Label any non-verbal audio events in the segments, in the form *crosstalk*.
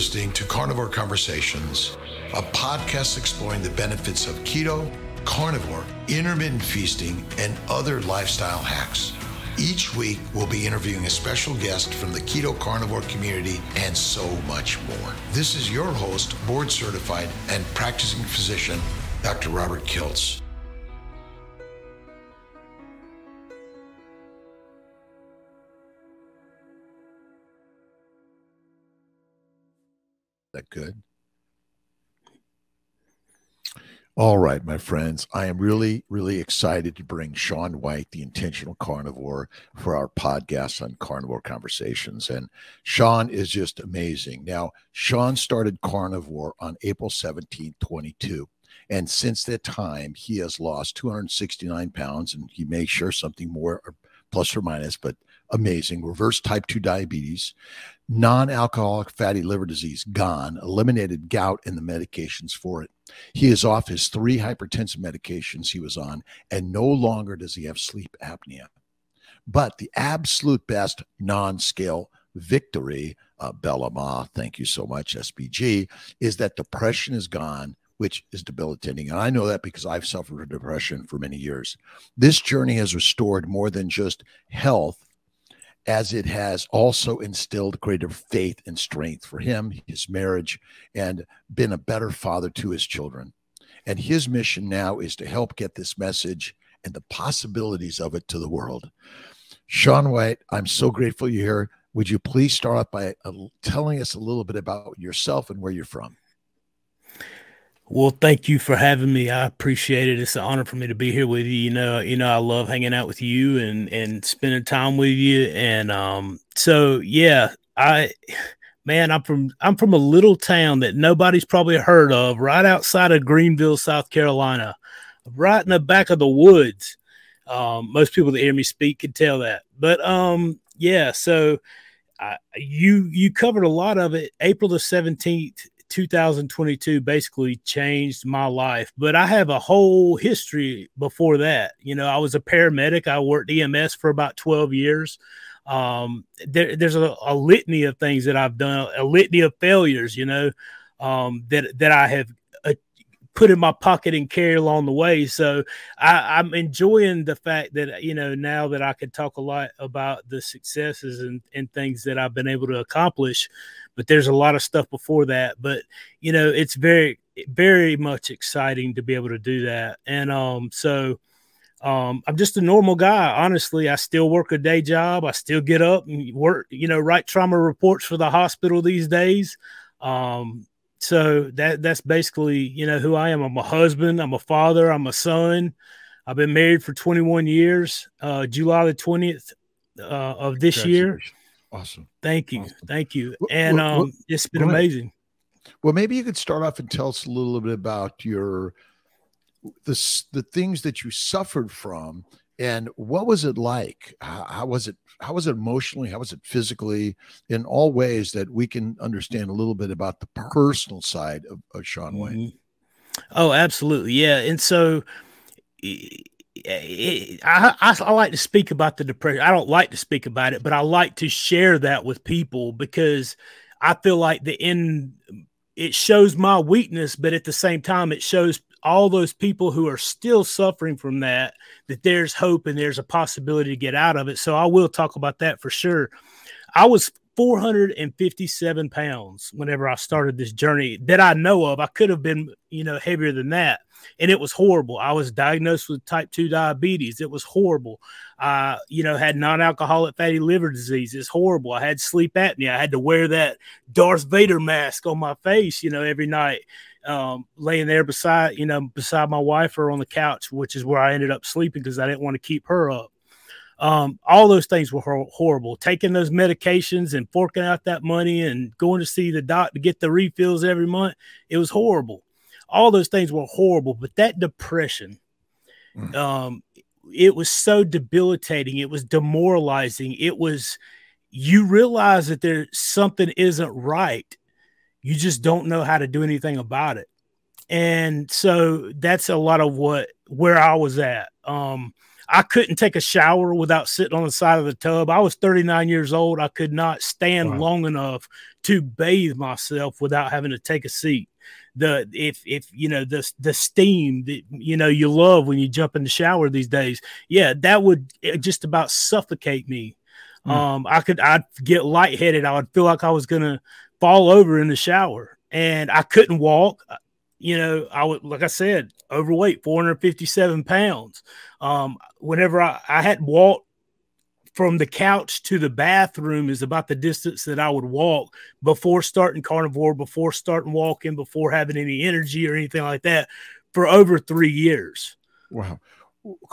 listening to Carnivore Conversations, a podcast exploring the benefits of keto, carnivore, intermittent feasting, and other lifestyle hacks. Each week, we'll be interviewing a special guest from the keto carnivore community and so much more. This is your host, board certified and practicing physician, Dr. Robert Kiltz. That good? All right, my friends, I am really, really excited to bring Shawn White, the intentional carnivore, for our podcast on carnivore conversations. And Shawn is just amazing. Now, Shawn started carnivore on April 17, 22. And since that time, he has lost 269 pounds, and he may share something more, or plus or minus, but amazing. Reverse type 2 diabetes, non alcoholic fatty liver disease gone, eliminated gout and the medications for it. He is off his three hypertensive medications he was on, and no longer does he have sleep apnea. But the absolute best non scale victory, uh, Bellama, thank you so much, SBG, is that depression is gone which is debilitating. And I know that because I've suffered from depression for many years. This journey has restored more than just health, as it has also instilled greater faith and strength for him, his marriage, and been a better father to his children. And his mission now is to help get this message and the possibilities of it to the world. Shawn White, I'm so grateful you're here. Would you please start off by uh, telling us a little bit about yourself and where you're from? Well, thank you for having me. I appreciate it. It's an honor for me to be here with you. You know, you know, I love hanging out with you and and spending time with you. And um, so yeah, I man, I'm from I'm from a little town that nobody's probably heard of, right outside of Greenville, South Carolina, right in the back of the woods. Um, most people that hear me speak can tell that. But um, yeah, so I, you you covered a lot of it. April the seventeenth 2022 basically changed my life. But I have a whole history before that. You know, I was a paramedic. I worked EMS for about 12 years. Um, there, there's a, a, litany of things that I've done, a litany of failures, you know, um, that that I have put in my pocket and carry along the way. So I, am enjoying the fact that you know now that I can talk a lot about the successes and, and things that I've been able to accomplish. But there's a lot of stuff before that. But you know, it's very very much exciting to be able to do that. And um, so um, I'm just a normal guy. Honestly, I still work a day job. I still get up and work, you know, write trauma reports for the hospital these days. Um, so that that's basically you know who I am. I'm a husband. I'm a father. I'm a son. I've been married for 21 years. Uh, July the 20th uh, of this year. Awesome. Thank you. Awesome. Thank you. And well, um, it's been amazing. Well, maybe you could start off and tell us a little bit about your the the things that you suffered from and what was it like? How, how, was it how was it emotionally how was it physically? In all ways that we can understand a little bit about the personal side of, of shawn white mm-hmm. oh absolutely. Yeah and so I, I, I like to speak about the depression. I don't like to speak about it but i like to share that with people because i feel like the end it shows my weakness but at the same time it shows all those people who are still suffering from that that there's hope and there's a possibility to get out of it so i will talk about that for sure i was 457 pounds whenever i started this journey that i know of i could have been you know heavier than that and it was horrible. I was diagnosed with type 2 diabetes. It was horrible. I, you know, had non-alcoholic fatty liver disease. It's horrible. I had sleep apnea. I had to wear that Darth Vader mask on my face, you know, every night. Um, laying there beside, you know, beside my wife or on the couch, which is where I ended up sleeping because I didn't want to keep her up. Um, all those things were hor- horrible. Taking those medications and forking out that money and going to see the doc to get the refills every month, it was horrible all those things were horrible, but that depression, mm. um, it was so debilitating. It was demoralizing. It was, you realize that there's something isn't right. You just don't know how to do anything about it. And so that's a lot of what, where I was at. Um, I couldn't take a shower without sitting on the side of the tub. I was 39 years old. I could not stand wow. long enough to bathe myself without having to take a seat. The if if you know the the steam that you know you love when you jump in the shower these days, yeah, that would just about suffocate me. Mm. Um, I could I'd get lightheaded. I would feel like I was gonna fall over in the shower, and I couldn't walk you know, I would, like I said, overweight, 457 pounds. Um, whenever I, I had walked from the couch to the bathroom is about the distance that I would walk before starting carnivore, before starting walking, before having any energy or anything like that for over three years. Wow.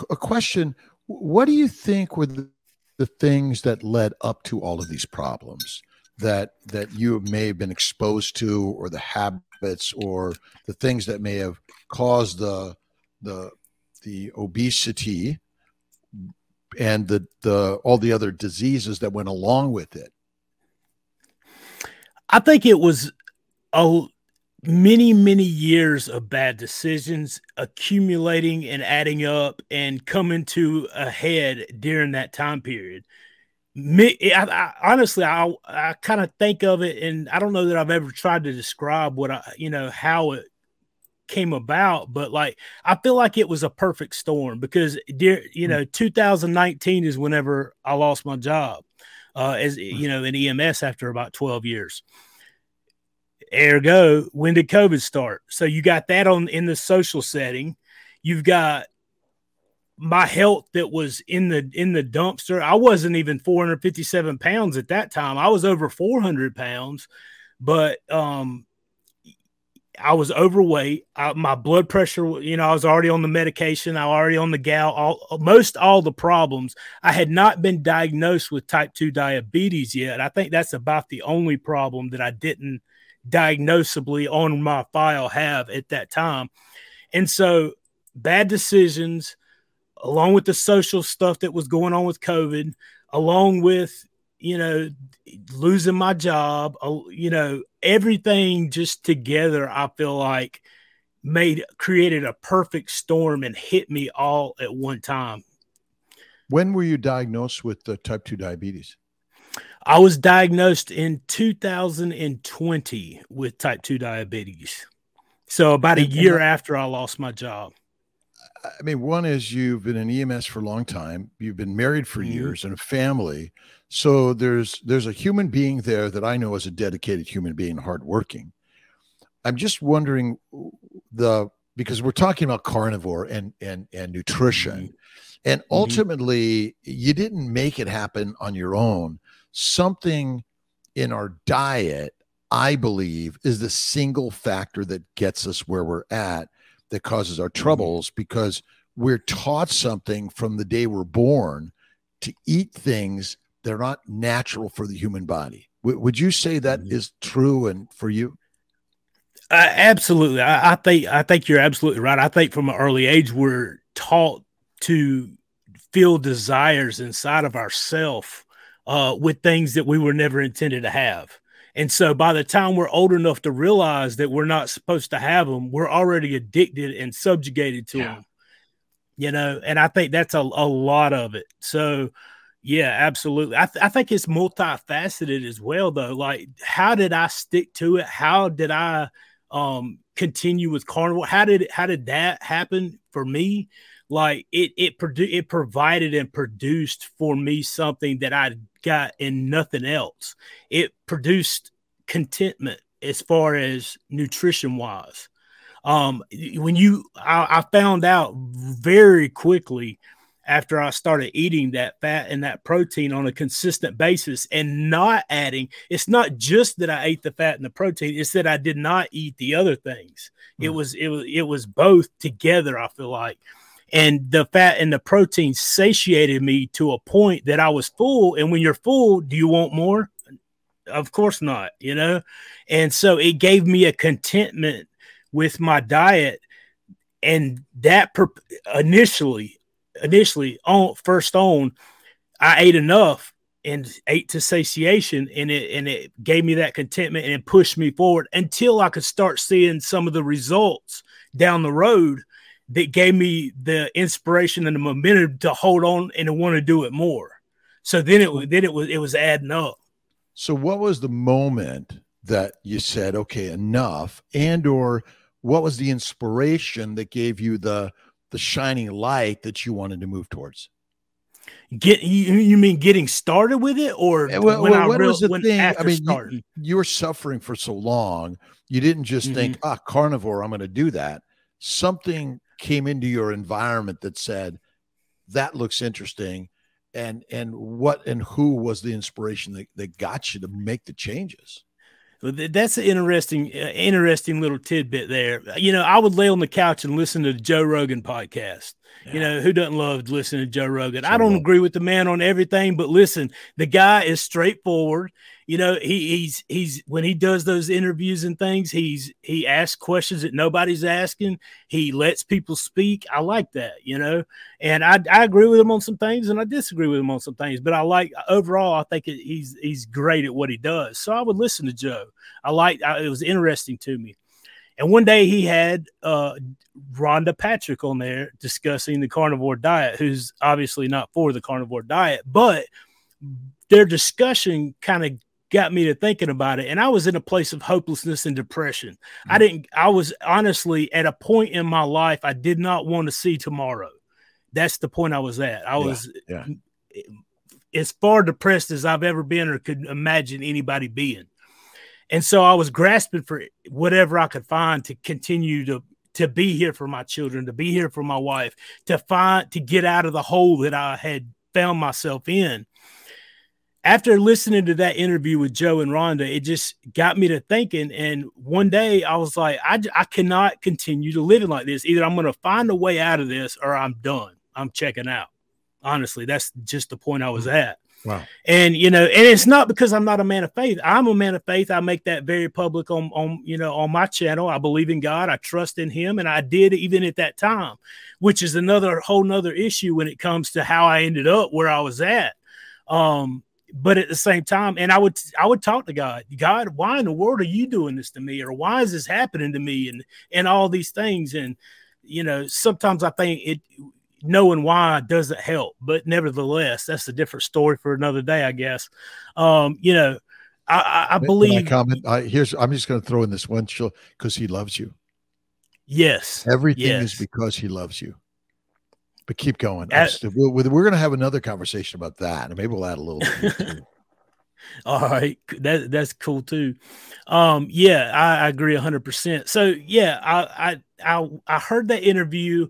A question What do you think were the, the things that led up to all of these problems that that you may have been exposed to or the habits or the things that may have caused the the the obesity and the the all the other diseases that went along with it? I think it was a many many years of bad decisions accumulating and adding up and coming to a head during that time period me, I, I, honestly, I I kind of think of it, and I don't know that I've ever tried to describe what I, you know, how it came about, but like I feel like it was a perfect storm because, dear, you hmm. know, 2019 is whenever I lost my job, uh, as hmm. you know, in EMS after about 12 years. Ergo, when did COVID start? So you got that on in the social setting. You've got my health that was in the in the dumpster. I wasn't even 457 pounds at that time. I was over 400 pounds, but um I was overweight. I, my blood pressure, you know, I was already on the medication. I already on the gal. All, most all the problems. I had not been diagnosed with type two diabetes yet. I think that's about the only problem that I didn't diagnosably on my file have at that time. And so, bad decisions along with the social stuff that was going on with COVID, along with you know losing my job, you know everything just together. I feel like made created a perfect storm and hit me all at one time. When were you diagnosed with the type 2 diabetes? I was diagnosed in 2020 with type 2 diabetes. So about a year after I lost my job. I mean, one is you've been in EMS for a long time. You've been married for mm-hmm. years and a family. So there's there's a human being there that I know is a dedicated human being, hardworking. I'm just wondering the because we're talking about carnivore and and and nutrition, mm-hmm. and mm-hmm. ultimately mm-hmm. you didn't make it happen on your own. Something in our diet, I believe, is the single factor that gets us where we're at that causes our mm-hmm. troubles because we're taught something from the day we're born to eat things that are not natural for the human body. W- would you say that mm-hmm. true and for you? Uh, absolutely. I, I, think I think you're absolutely right. I think from an early age we're taught to feel desires inside of ourself uh, with things that we were never intended to have. And so by the time we're old enough to realize that we're not supposed to have them, we're already addicted and subjugated to yeah. them. You know, and I think that's a, a lot of it. So, yeah, absolutely. I, th- I think it's multifaceted as well, though. Like, how did I stick to it? How did I um, continue with carnivore? How did how did that happen for me? Like, it it produ- it provided and produced for me something that I got in nothing else. It produced contentment as far as nutrition wise. Um, when you, I, I found out very quickly after I started eating that fat and that protein on a consistent basis and not adding, it's not just that I ate the fat and the protein, it's that I did not eat the other things. Mm. It was it was it was both together, I feel like and the fat and the protein satiated me to a point that I was full. And when you're full, do you want more? Of course not, you know? And so it gave me a contentment with my diet. And that initially, initially on first on, I ate enough and ate to satiation and it and it gave me that contentment and it pushed me forward until I could start seeing some of the results down the road that gave me the inspiration and the momentum to hold on and to want to do it more. So then it then it was it was adding up. So what was the moment that you said, okay, enough, and or what was the inspiration that gave you the the shining light that you wanted to move towards? Get you, you mean getting started with it, or eh, well, when well, I real, was the thing? I mean, you, you, were suffering for so long, you didn't just mm-hmm. think, ah, carnivore, I'm going to do that. Something came into your environment that said that looks interesting and and what and who was the inspiration that, that got you to make the changes? Well, that's an interesting uh, interesting little tidbit there. You know i would lay on the couch and listen to the joe rogan podcast yeah. You know, who doesn't love listening to Joe Rogan? I don't agree with the man on everything, but listen, the guy is straightforward. You know, he, he's he's when he does those interviews and things, he's he asks questions that nobody's asking. He lets people speak. I like that, you know, and I, I agree with him on some things and I disagree with him on some things, but I like overall. I think it, he's he's great at what he does. So I would listen to Joe. I like it was interesting to me. And one day he had uh, Rhonda Patrick on there discussing the carnivore diet, who's obviously not for the carnivore diet, but their discussion kind of got me to thinking about it. And I was in a place of hopelessness and depression. Mm-hmm. I didn't, I was honestly at a point in my life I did not want to see tomorrow. That's the point I was at. I was yeah, yeah. as far depressed as I've ever been or could imagine anybody being. And so I was grasping for whatever I could find to continue to to be here for my children, to be here for my wife, to find to get out of the hole that I had found myself in. After listening to that interview with Joe and Rhonda, it just got me to thinking. And one day I was like, I, I cannot continue to living like this. Either I'm going to find a way out of this or I'm done. I'm checking out. Honestly, that's just the point I was mm. at. Wow. And you know, and it's not because I'm not a man of faith. I'm a man of faith. I make that very public on on you know on my channel. I believe in God. I trust in Him, and I did even at that time, which is another whole nother issue when it comes to how I ended up where I was at. Um, but at the same time, and I would I would talk to God. God, why in the world are you doing this to me, or why is this happening to me, and and all these things, and you know, sometimes I think it knowing why doesn't help. But nevertheless, that's a different story for another day, I guess. Um, you know, I, I, believe. I comment. I, here's. I'm just going to throw in this one show because he loves you. Yes. Everything yes. is because he loves you. But keep going. At, we're, we're going to have another conversation about that, and maybe we'll add a little bit. *laughs* All right, that that's cool too. Um, yeah, I, I agree hundred percent. So yeah, I, I I I heard that interview.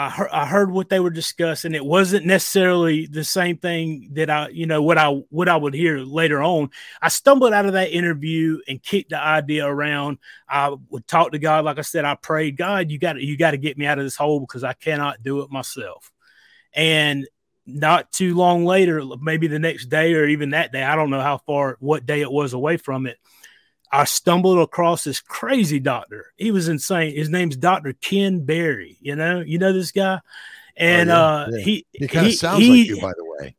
I heard, I heard what they were discussing. It wasn't necessarily the same thing that I, you know, what I what I would hear later on. I stumbled out of that interview and kicked the idea around. I would talk to God, like I said, I prayed, God, you got you got to get me out of this hole because I cannot do it myself. And not too long later, maybe the next day or even that day, I don't know how far, what day it was away from it. I stumbled across this crazy doctor. He was insane. His name's Dr. Ken Berry. You know, you know this guy, and oh, yeah, uh, yeah. he he kind of sounds he, like you, by the way.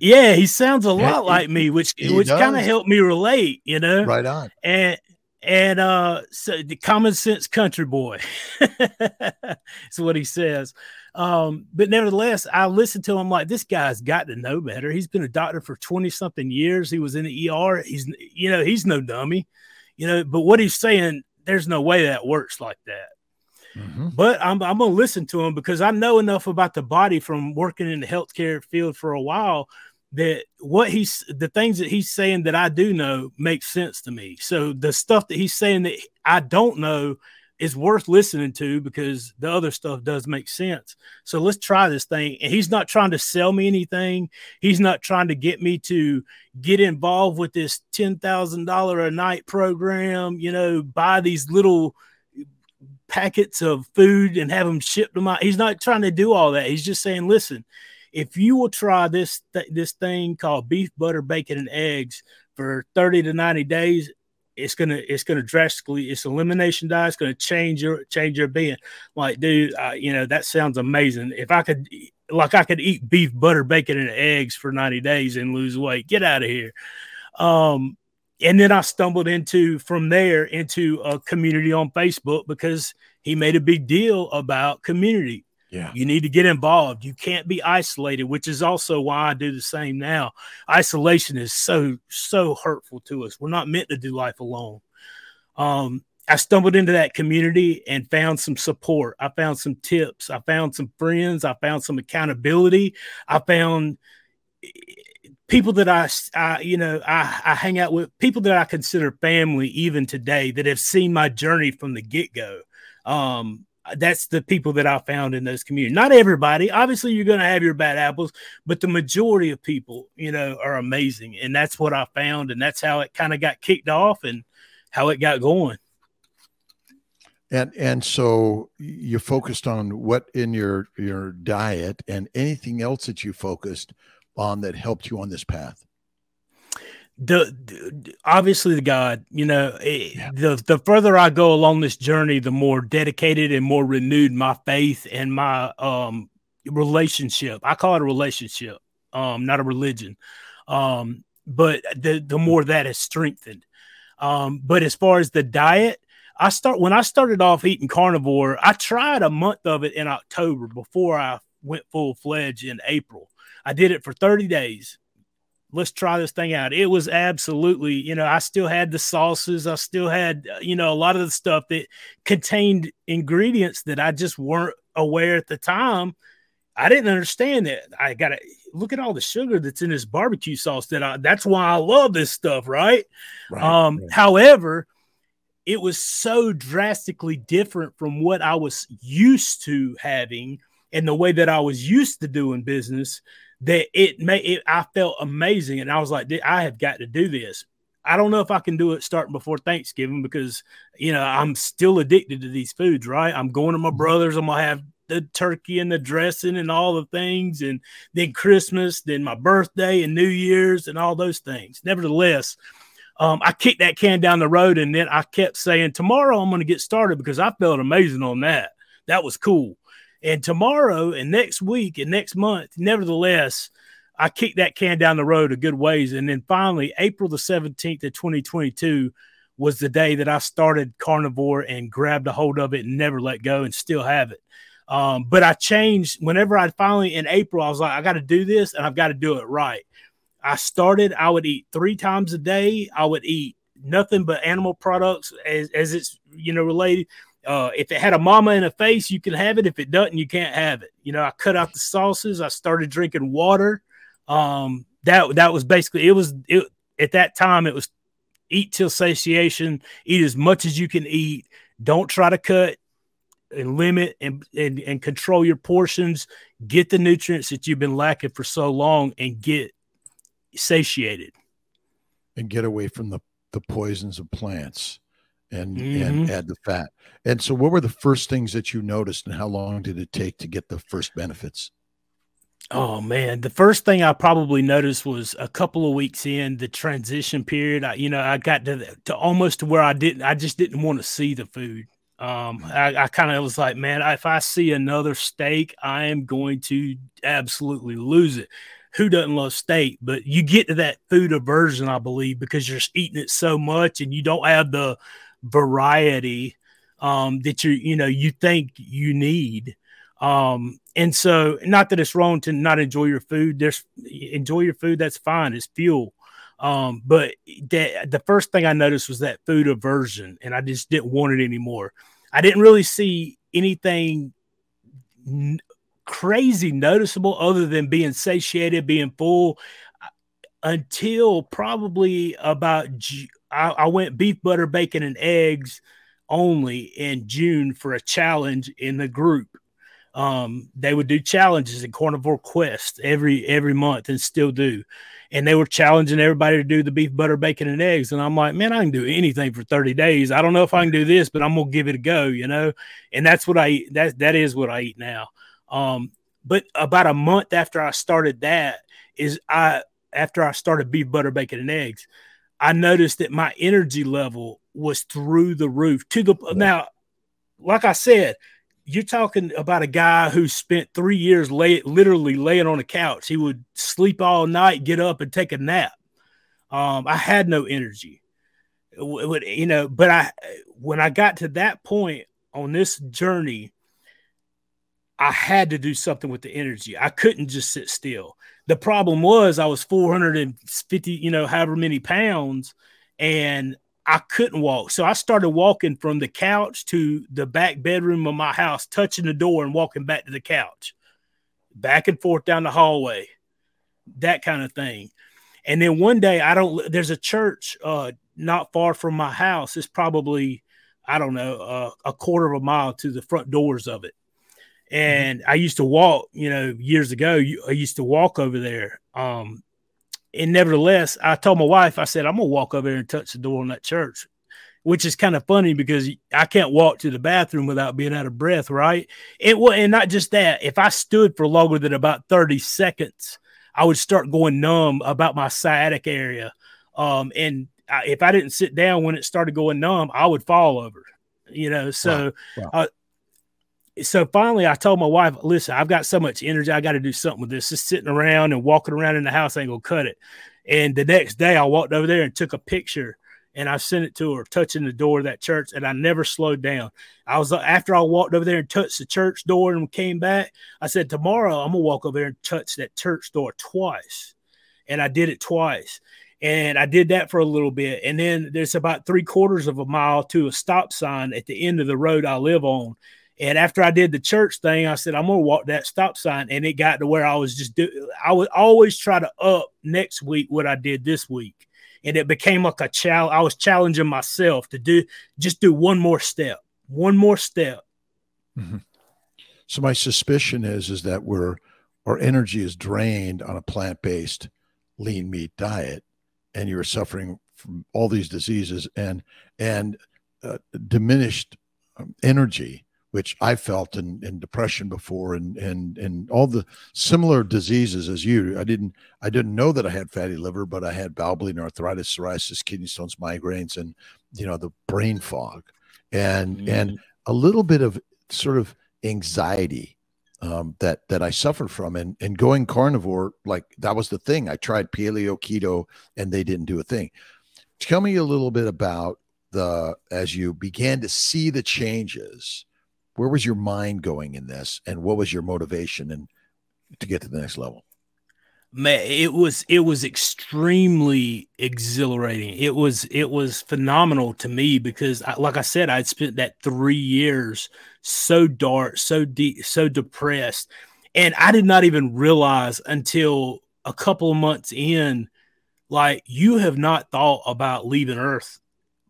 Yeah, he sounds a lot yeah, like me, which which kind of helped me relate. You know, right on. And and uh, so the common sense country boy. *laughs* That's what he says. Um, but nevertheless, I listened to him like this guy's got to know better. He's been a doctor for 20 something years. He was in the ER. He's, you know, he's no dummy, you know, but what he's saying, there's no way that works like that. Mm-hmm. But I'm, I'm going to listen to him because I know enough about the body from working in the healthcare field for a while that what he's the things that he's saying that I do know makes sense to me. So the stuff that he's saying that I don't know is worth listening to because the other stuff does make sense. So let's try this thing. And he's not trying to sell me anything. He's not trying to get me to get involved with this $10,000 a night program, you know, buy these little packets of food and have them shipped to my. He's not trying to do all that. He's just saying, listen, if you will try this th- this thing called beef butter bacon and eggs for 30 to 90 days it's gonna it's gonna drastically it's elimination diet it's gonna change your change your being. Like dude uh, you know that sounds amazing. If i could like i could eat beef butter bacon and eggs for 90 days and lose weight get out of here. Um and then I stumbled into from there into a community on Facebook because he made a big deal about community. Yeah. You need to get involved. You can't be isolated, which is also why I do the same now. Isolation is so, so hurtful to us. We're not meant to do life alone. Um, I stumbled into that community and found some support. I found some tips. I found some friends. I found some accountability. I found people that I, I you know, I, I hang out with people that I consider family even today that have seen my journey from the get go. Um, that's the people that I found in those communities. Not everybody, obviously, you're going to have your bad apples, but the majority of people, you know, are amazing, and that's what I found, and that's how it kind of got kicked off and how it got going. And and so you focused on what in your your diet and anything else that you focused on that helped you on this path? The, the obviously the God, you know, it, yeah. the the further I go along this journey, the more dedicated and more renewed my faith and my um relationship. I call it a relationship, um, not a religion. Um, but the the more that is strengthened. Um, but as far as the diet, I start when I started off eating carnivore, I tried a month of it in October before I went full fledged in April. I did it for 30 days. Let's try this thing out. It was absolutely, you know, I still had the sauces. I still had, uh, you know, a lot of the stuff that contained ingredients that I just weren't aware at the time. I didn't understand that. I got to look at all the sugar that's in this barbecue sauce that I, that's why I love this stuff. Right. right um, right. however, it was so drastically different from what I was used to having and the way that I was used to doing business that it made it, I felt amazing. And I was like, I have got to do this. I don't know if I can do it starting before Thanksgiving because, you know, I'm still addicted to these foods, right? I'm going to my mm-hmm. brother's. I'm to have the turkey and the dressing and all the things. And then Christmas, then my birthday and New Year's and all those things. Nevertheless, um, I kicked that can down the road and then I kept saying, tomorrow I'm going to get started because I felt amazing on that. That was cool. And tomorrow and next week and next month, nevertheless, I kicked that can down the road a good ways. And then finally, April the 17th of 2022 was the day that I started carnivore and grabbed a hold of it and never let go and still have it. Um, but I changed whenever I finally in April, I was like, I got to do this and I've got to do it right. I started, I would eat three times a day. I would eat nothing but animal products as, as it's, you know, related. Uh, if it had a mama in a face, you can have it. If it doesn't, you can't have it. You know, I cut out the sauces. I started drinking water. Um, that that was basically it. Was it at that time? It was eat till satiation. Eat as much as you can eat. Don't try to cut and limit and, and and control your portions. Get the nutrients that you've been lacking for so long, and get satiated. And get away from the the poisons of plants and mm-hmm. and add the fat. And so what were the first things that you noticed and how long did it take to get the first benefits? Oh man, the first thing I probably noticed was a couple of weeks in the transition period. I, you know, I got to to almost to where I didn't, I just didn't want to see the food. Um, I, I kind of was like, man, if I see another steak, I am going to absolutely lose it. Who doesn't love steak? But you get to that food aversion, I believe, because you're eating it so much and you don't have the variety um, that you you know you think you need. Um, and so, not that it's wrong to not enjoy your food. There's enjoy your food. That's fine. It's fuel. Um, but that the first thing I noticed was that food aversion, and I just didn't want it anymore. I didn't really see anything n- crazy noticeable other than being satiated, being full until probably about I, I went beef, butter, bacon, and eggs only in June for a challenge in the group. Um, they would do challenges in Carnivore Quest every every month and still do. And they were challenging everybody to do the beef, butter, bacon, and eggs. And I'm like, man, I can do anything for 30 days. I don't know if I can do this, but I'm gonna give it a go, you know. And that's what I eat. That that is what I eat now. Um, but about a month after I started that is I after I started beef, butter, bacon, and eggs, I noticed that my energy level was through the roof. To the yeah. now, like I said, you're talking about a guy who spent three years lay, literally laying on a couch. He would sleep all night, get up, and take a nap. Um, I had no energy. you know, but I, when I got to that point on this journey, I had to do something with the energy. I couldn't just sit still. The problem was I was 450, you know, however many pounds, and I couldn't walk. So I started walking from the couch to the back bedroom of my house, touching the door and walking back to the couch, back and forth down the hallway, that kind of thing. And then one day, I don't, there's a church uh, not far from my house. It's probably, I don't know, uh, a quarter of a mile to the front doors of it. And mm-hmm. I used to walk, you know, years ago, I used to walk over there. Um, and nevertheless, I told my wife, I said, I'm gonna walk over there and touch the door in that church, which is kind of funny because I can't walk to the bathroom without being out of breath, right? It well, and not just that. If I stood for longer than about 30 seconds, I would start going numb about my sciatic area. Um, and I, if I didn't sit down when it started going numb, I would fall over. You know, so wow. Wow. Uh, so finally I told my wife, listen, I've got so much energy, I got to do something with this. Just sitting around and walking around in the house ain't gonna cut it. And the next day I walked over there and took a picture and I sent it to her, touching the door of that church, and I never slowed down. I was uh, after I walked over there and touched the church door and came back. I said, Tomorrow I'm gonna walk over there and touch that church door twice. And I did it twice. And I did that for a little bit. And then there's about three quarters of a mile to a stop sign at the end of the road I live on. And after I did the church thing, I said, I'm going to walk that stop sign. And it got to where I was just do I would always try to up next week what I did this week. And it became like a challenge. I was challenging myself to do just do one more step, one more step. Mm-hmm. So my suspicion is is that we're our energy is drained on a plant-based lean meat diet and you're suffering from all these diseases and and uh, diminished um, energy which I felt in, in depression before and, and, and all the similar diseases as you. I didn't, I didn't know that I had fatty liver, but I had bowel bleeding, arthritis, psoriasis, kidney stones, migraines, and, you know, the brain fog and, mm. and a little bit of sort of anxiety um, that, that I suffered from and, and going carnivore, like that was the thing. I tried paleo, keto, and they didn't do a thing. Tell me a little bit about the, as you began to see the changes, where was your mind going in this and what was your motivation and to get to the next level? Man it was it was extremely exhilarating. It was it was phenomenal to me because I, like i said i'd spent that three years so dark so deep so depressed and i did not even realize until a couple of months in like you have not thought about leaving earth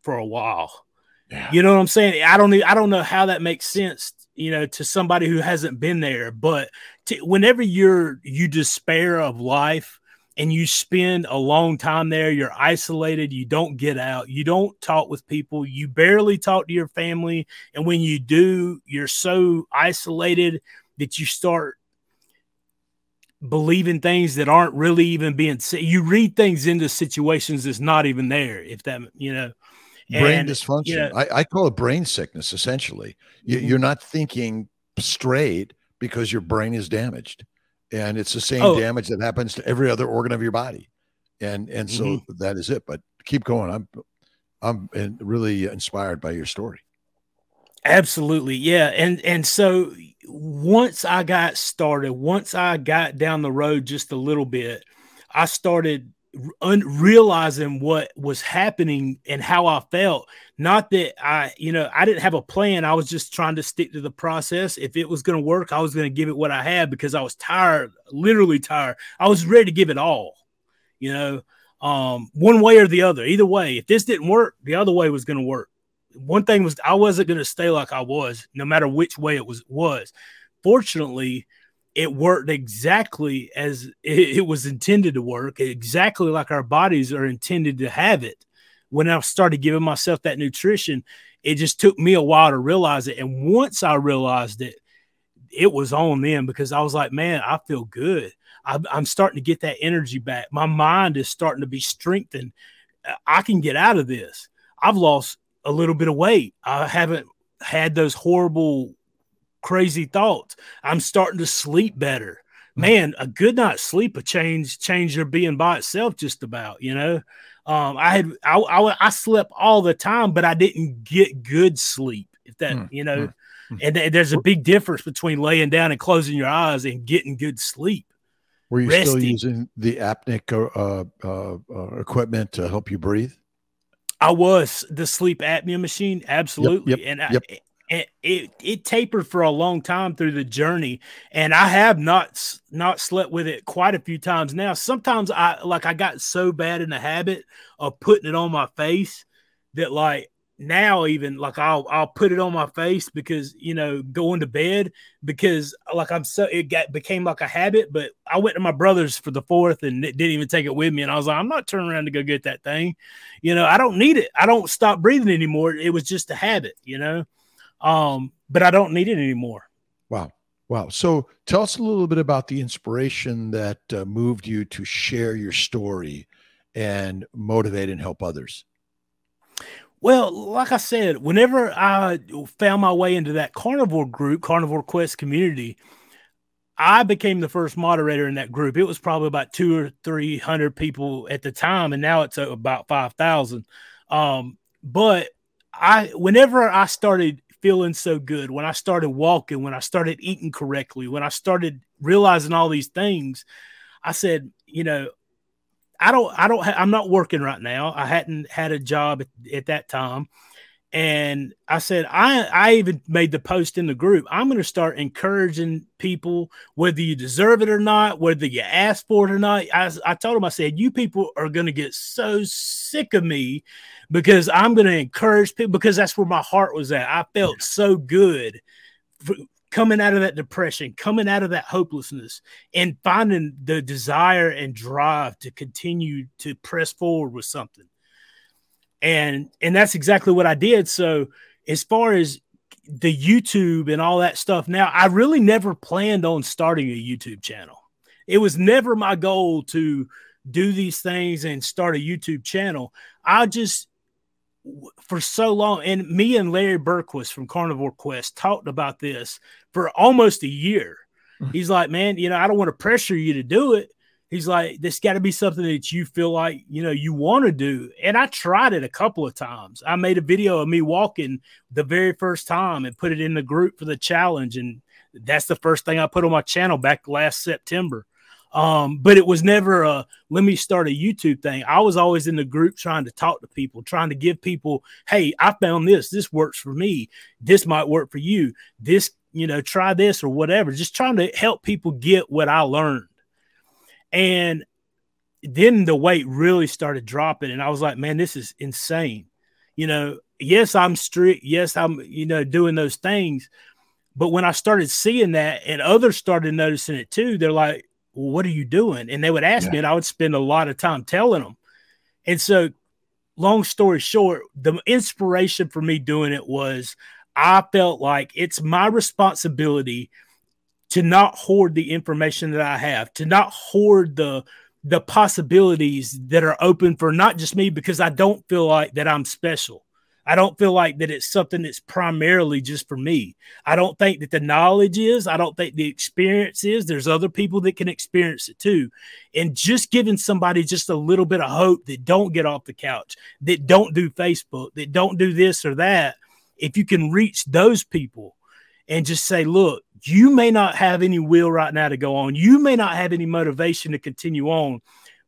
for a while yeah. You know what I'm saying? I don't I don't know how that makes sense, you know, to somebody who hasn't been there. But to, whenever you're you despair of life and you spend a long time there, you're isolated, you don't get out, you don't talk with people, you barely talk to your family, and when you do, you're so isolated that you start believing things that aren't really even being said. You read things into situations that's not even there. If that you know brain and, dysfunction. You know, I, I, call it brain sickness. Essentially, you, mm-hmm. you're not thinking straight because your brain is damaged, and it's the same oh. damage that happens to every other organ of your body, and and so mm-hmm. that is it. But keep going. I'm I'm really inspired by your story. Absolutely, yeah, and and so once I got started, once I got down the road just a little bit, I started un- realizing what was happening and how I felt. Not that I, you know, I didn't have a plan. I was just trying to stick to the process. If it was going to work, I was going to give it what I had because I was tired, literally tired. I was ready to give it all, you know, um, one way or the other. Either way, if this didn't work, the other way was going to work. One thing was I wasn't going to stay like I was, no matter which way it was. Was fortunately, it worked exactly as it, was intended to work, exactly like our bodies are intended to have it. When I started giving myself that nutrition, it just took me a while to realize it. And once I realized it, it was on them because I was like, man, I feel good. I, I'm starting to get that energy back. My mind is starting to be strengthened. I can get out of this. I've lost a little bit of weight. I haven't had those horrible crazy thoughts. I'm starting to sleep better. Hmm. Man, a good night's sleep a change change your being by itself just about, you know. Um, I had I, I, I slept all the time, but I didn't get good sleep. If that mm, you know, mm, and th- there's a big difference between laying down and closing your eyes and getting good sleep. Were you Resting. still using the apneic uh, uh, uh, equipment to help you breathe? I was the sleep apnea machine, absolutely, yep, yep, and I, yep it, it, it tapered for a long time through the journey and i have not not slept with it quite a few times now sometimes i like i got so bad in the habit of putting it on my face that like now even like I'll I'll put it on my face because you know going to bed because like I'm so it got became like a habit. But I went to my brother's for the fourth and it didn't even take it with me, and I was like, I'm not turning around to go get that thing. You know, I don't need it. I don't stop breathing anymore. It was just a habit. You know. Um, but I don't need it anymore. Wow. Wow. So tell us a little bit about the inspiration that uh, moved you to share your story and motivate and help others. Well, like I said, whenever I found my way into that carnivore group, Carnivore Quest community, I became the first moderator in that group. It was probably about two or three hundred people at the time, and now it's about five thousand. Um, but I, whenever I started feeling so good, when I started walking, when I started eating correctly, when I started realizing all these things, I said, you know, I don't, I don't, ha- I'm not working right now. I hadn't had a job at, at that time. And I said, I, I even made the post in the group. I'm going to start encouraging people, whether you deserve it or not, whether you ask for it or not. I, I told them, I said, you people are going to get so sick of me because I'm going to encourage people because that's where my heart was at. I felt so good coming out of that depression, coming out of that hopelessness, and finding the desire and drive to continue to press forward with something. And and that's exactly what I did. So as far as the YouTube and all that stuff, now I really never planned on starting a YouTube channel. It was never my goal to do these things and start a YouTube channel. I just for so long, and me and Larry Berquist from Carnivore Quest talked about this for almost a year. Mm-hmm. He's like, man, you know, I don't want to pressure you to do it. He's like, this got to be something that you feel like, you know, you want to do. And I tried it a couple of times. I made a video of me walking the very first time and put it in the group for the challenge. And that's the first thing I put on my channel back last September. Um, but it was never a let me start a YouTube thing. I was always in the group trying to talk to people, trying to give people, hey, I found this. This works for me. This might work for you. This, you know, try this or whatever. Just trying to help people get what I learned. And then the weight really started dropping. And I was like, man, this is insane. You know, yes, I'm strict. Yes, I'm, you know, doing those things. But when I started seeing that and others started noticing it too, they're like, well, what are you doing? And they would ask yeah. me, and I would spend a lot of time telling them. And so, long story short, the inspiration for me doing it was I felt like it's my responsibility to not hoard the information that I have, to not hoard the the possibilities that are open for not just me because I don't feel like that I'm special. I don't feel like that it's something that's primarily just for me. I don't think that the knowledge is, I don't think the experience is. There's other people that can experience it too. And just giving somebody just a little bit of hope that don't get off the couch, that don't do Facebook, that don't do this or that, if you can reach those people and just say, look, you may not have any will right now to go on. You may not have any motivation to continue on,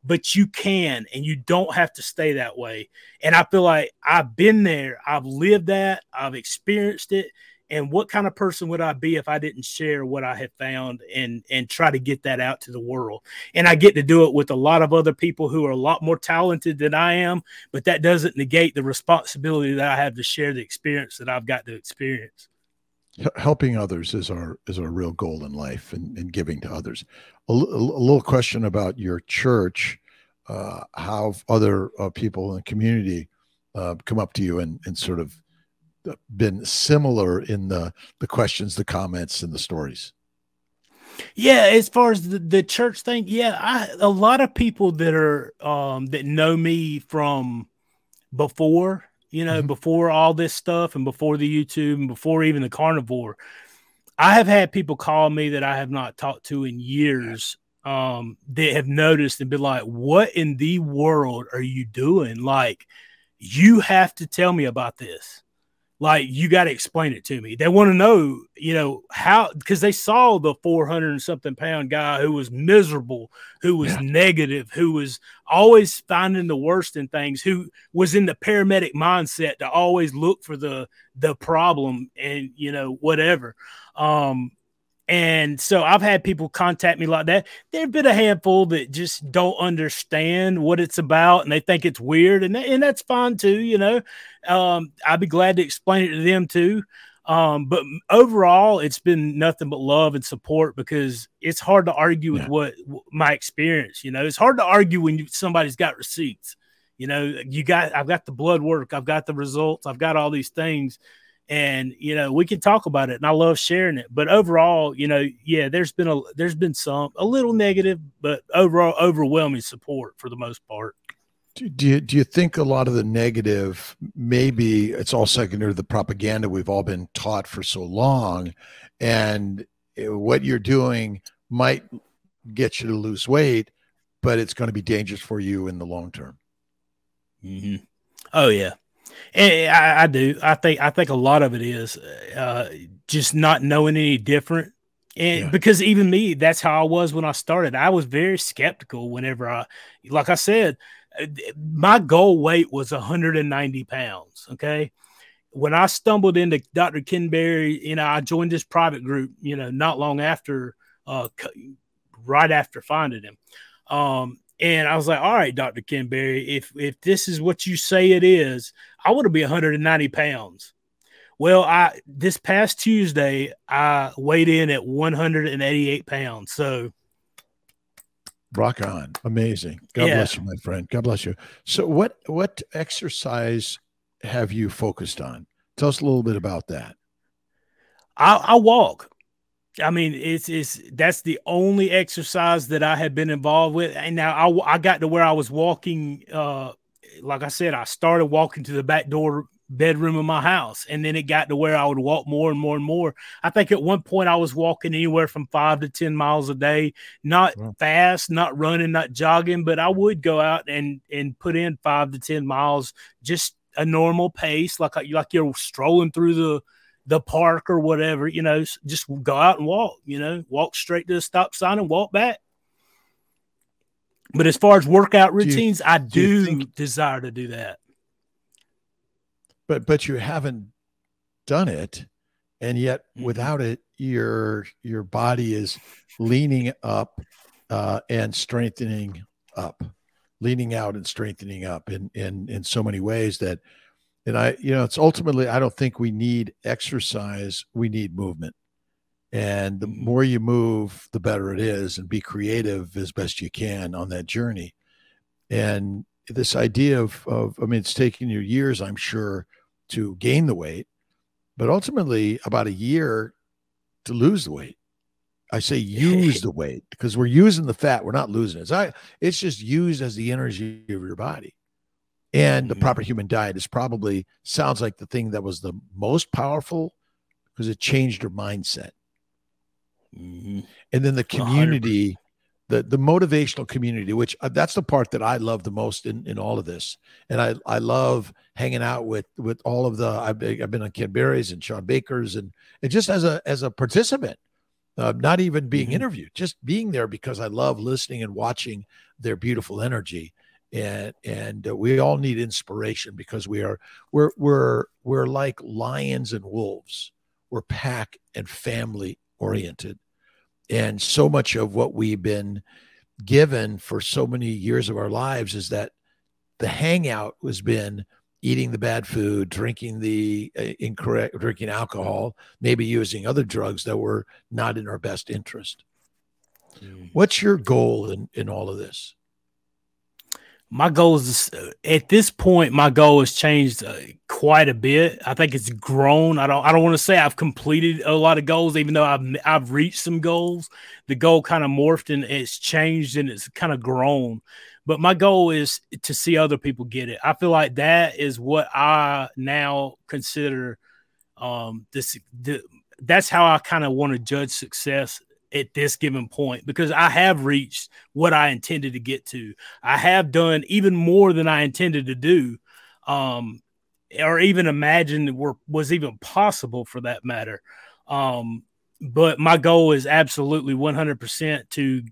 but you can and you don't have to stay that way. And I feel like I've been there, I've lived that, I've experienced it. And what kind of person would I be if I didn't share what I have found and and try to get that out to the world? And I get to do it with a lot of other people who are a lot more talented than I am, but that doesn't negate the responsibility that I have to share the experience that I've got to experience helping others is our is our real goal in life and, and giving to others. A, a, little question about your church uh, how other uh, people in the community uh, come up to you and, and sort of uh, been similar in the the questions the comments and the stories? Yeah as far as the, the church thing yeah I, a lot of people that are um that know me from before you know, mm-hmm. before all this stuff and before the YouTube and before even the carnivore. I have had people call me that I have not talked to in years um, that have noticed and been like, "What in the world are you doing? Like, you have to tell me about this." Like you got to explain it to me. They want to know, you know, how because they saw the 400 and something pound guy who was miserable, who was yeah. negative, who was always finding the worst in things, who was in the paramedic mindset to always look for the the problem and you know whatever. Um, and so I've had people contact me like that. There have been a handful that just don't understand what it's about and they think it's weird, and, and that's fine too, you know. Um, I'd be glad to explain it to them too. Um, but overall, it's been nothing but love and support because it's hard to argue with yeah. what my experience, you know, it's hard to argue when you, somebody's got receipts. You know, you got, I've got the blood work, I've got the results, I've got all these things and you know we can talk about it and i love sharing it but overall you know yeah there's been a there's been some a little negative but overall overwhelming support for the most part. Do, do you do you think a lot of the negative maybe it's all secondary to the propaganda we've all been taught for so long and what you're doing might get you to lose weight but it's going to be dangerous for you in the long term? Mm-hmm. oh yeah and I, I, do. I think I think a lot of it is uh, just not knowing any different. And yeah. because even me, that's how I was when I started. I was very skeptical whenever I, like I said, uh, my goal weight was 190 pounds. Okay. When I stumbled into Dr. Ken Berry, you know, I joined this private group, you know, not long after, uh, right after finding him. Um, and I was like, all right, Dr. Ken Berry, if if this is what you say it is, I want to be 190 pounds. Well, I this past Tuesday I weighed in at 188 pounds. So rock on. Amazing. God yeah. bless you, my friend. God bless you. So what what exercise have you focused on? Tell us a little bit about that. I, I walk. I mean, it's it's that's the only exercise that I have been involved with. And now I I got to where I was walking. Uh, like I said, I started walking to the back door bedroom of my house, and then it got to where I would walk more and more and more. I think at one point I was walking anywhere from five to ten miles a day, not wow. fast, not running, not jogging, but I would go out and and put in five to ten miles, just a normal pace, like like you're strolling through the the park or whatever, you know, just go out and walk, you know, walk straight to the stop sign and walk back. But as far as workout routines, do you, I do, do think, desire to do that. But but you haven't done it, and yet without it, your your body is leaning up uh, and strengthening up, leaning out and strengthening up in in in so many ways that and I, you know, it's ultimately, I don't think we need exercise. We need movement. And the more you move, the better it is, and be creative as best you can on that journey. And this idea of, of I mean, it's taken you years, I'm sure, to gain the weight, but ultimately about a year to lose the weight. I say use *laughs* the weight because we're using the fat. We're not losing it. It's, I, it's just used as the energy of your body. And the mm-hmm. proper human diet is probably sounds like the thing that was the most powerful because it changed your mindset. Mm-hmm. And then the community, 100%. the the motivational community, which uh, that's the part that I love the most in, in all of this. And I I love hanging out with with all of the I've, I've been on Ken Berry's and Shawn Baker's and and just as a as a participant, uh, not even being mm-hmm. interviewed, just being there because I love listening and watching their beautiful energy and and uh, we all need inspiration because we are we're we're we're like lions and wolves we're pack and family oriented. And so much of what we've been given for so many years of our lives is that the hangout has been eating the bad food drinking the uh, incorrect drinking alcohol maybe using other drugs that were not in our best interest. Mm. what's your goal in in all of this my goal is at this point my goal has changed uh, quite a bit. I think it's grown. I don't i don't want to say i've completed a lot of goals even though i've i've reached some goals. The goal kind of morphed and it's changed and it's kind of grown. But my goal is to see other people get it. I feel like that is what i now consider um this the, that's how i kind of want to judge success at this given point because I have reached what I intended to get to. I have done even more than I intended to do, um, or even imagined were was even possible for that matter. Um, but my goal is absolutely 100% to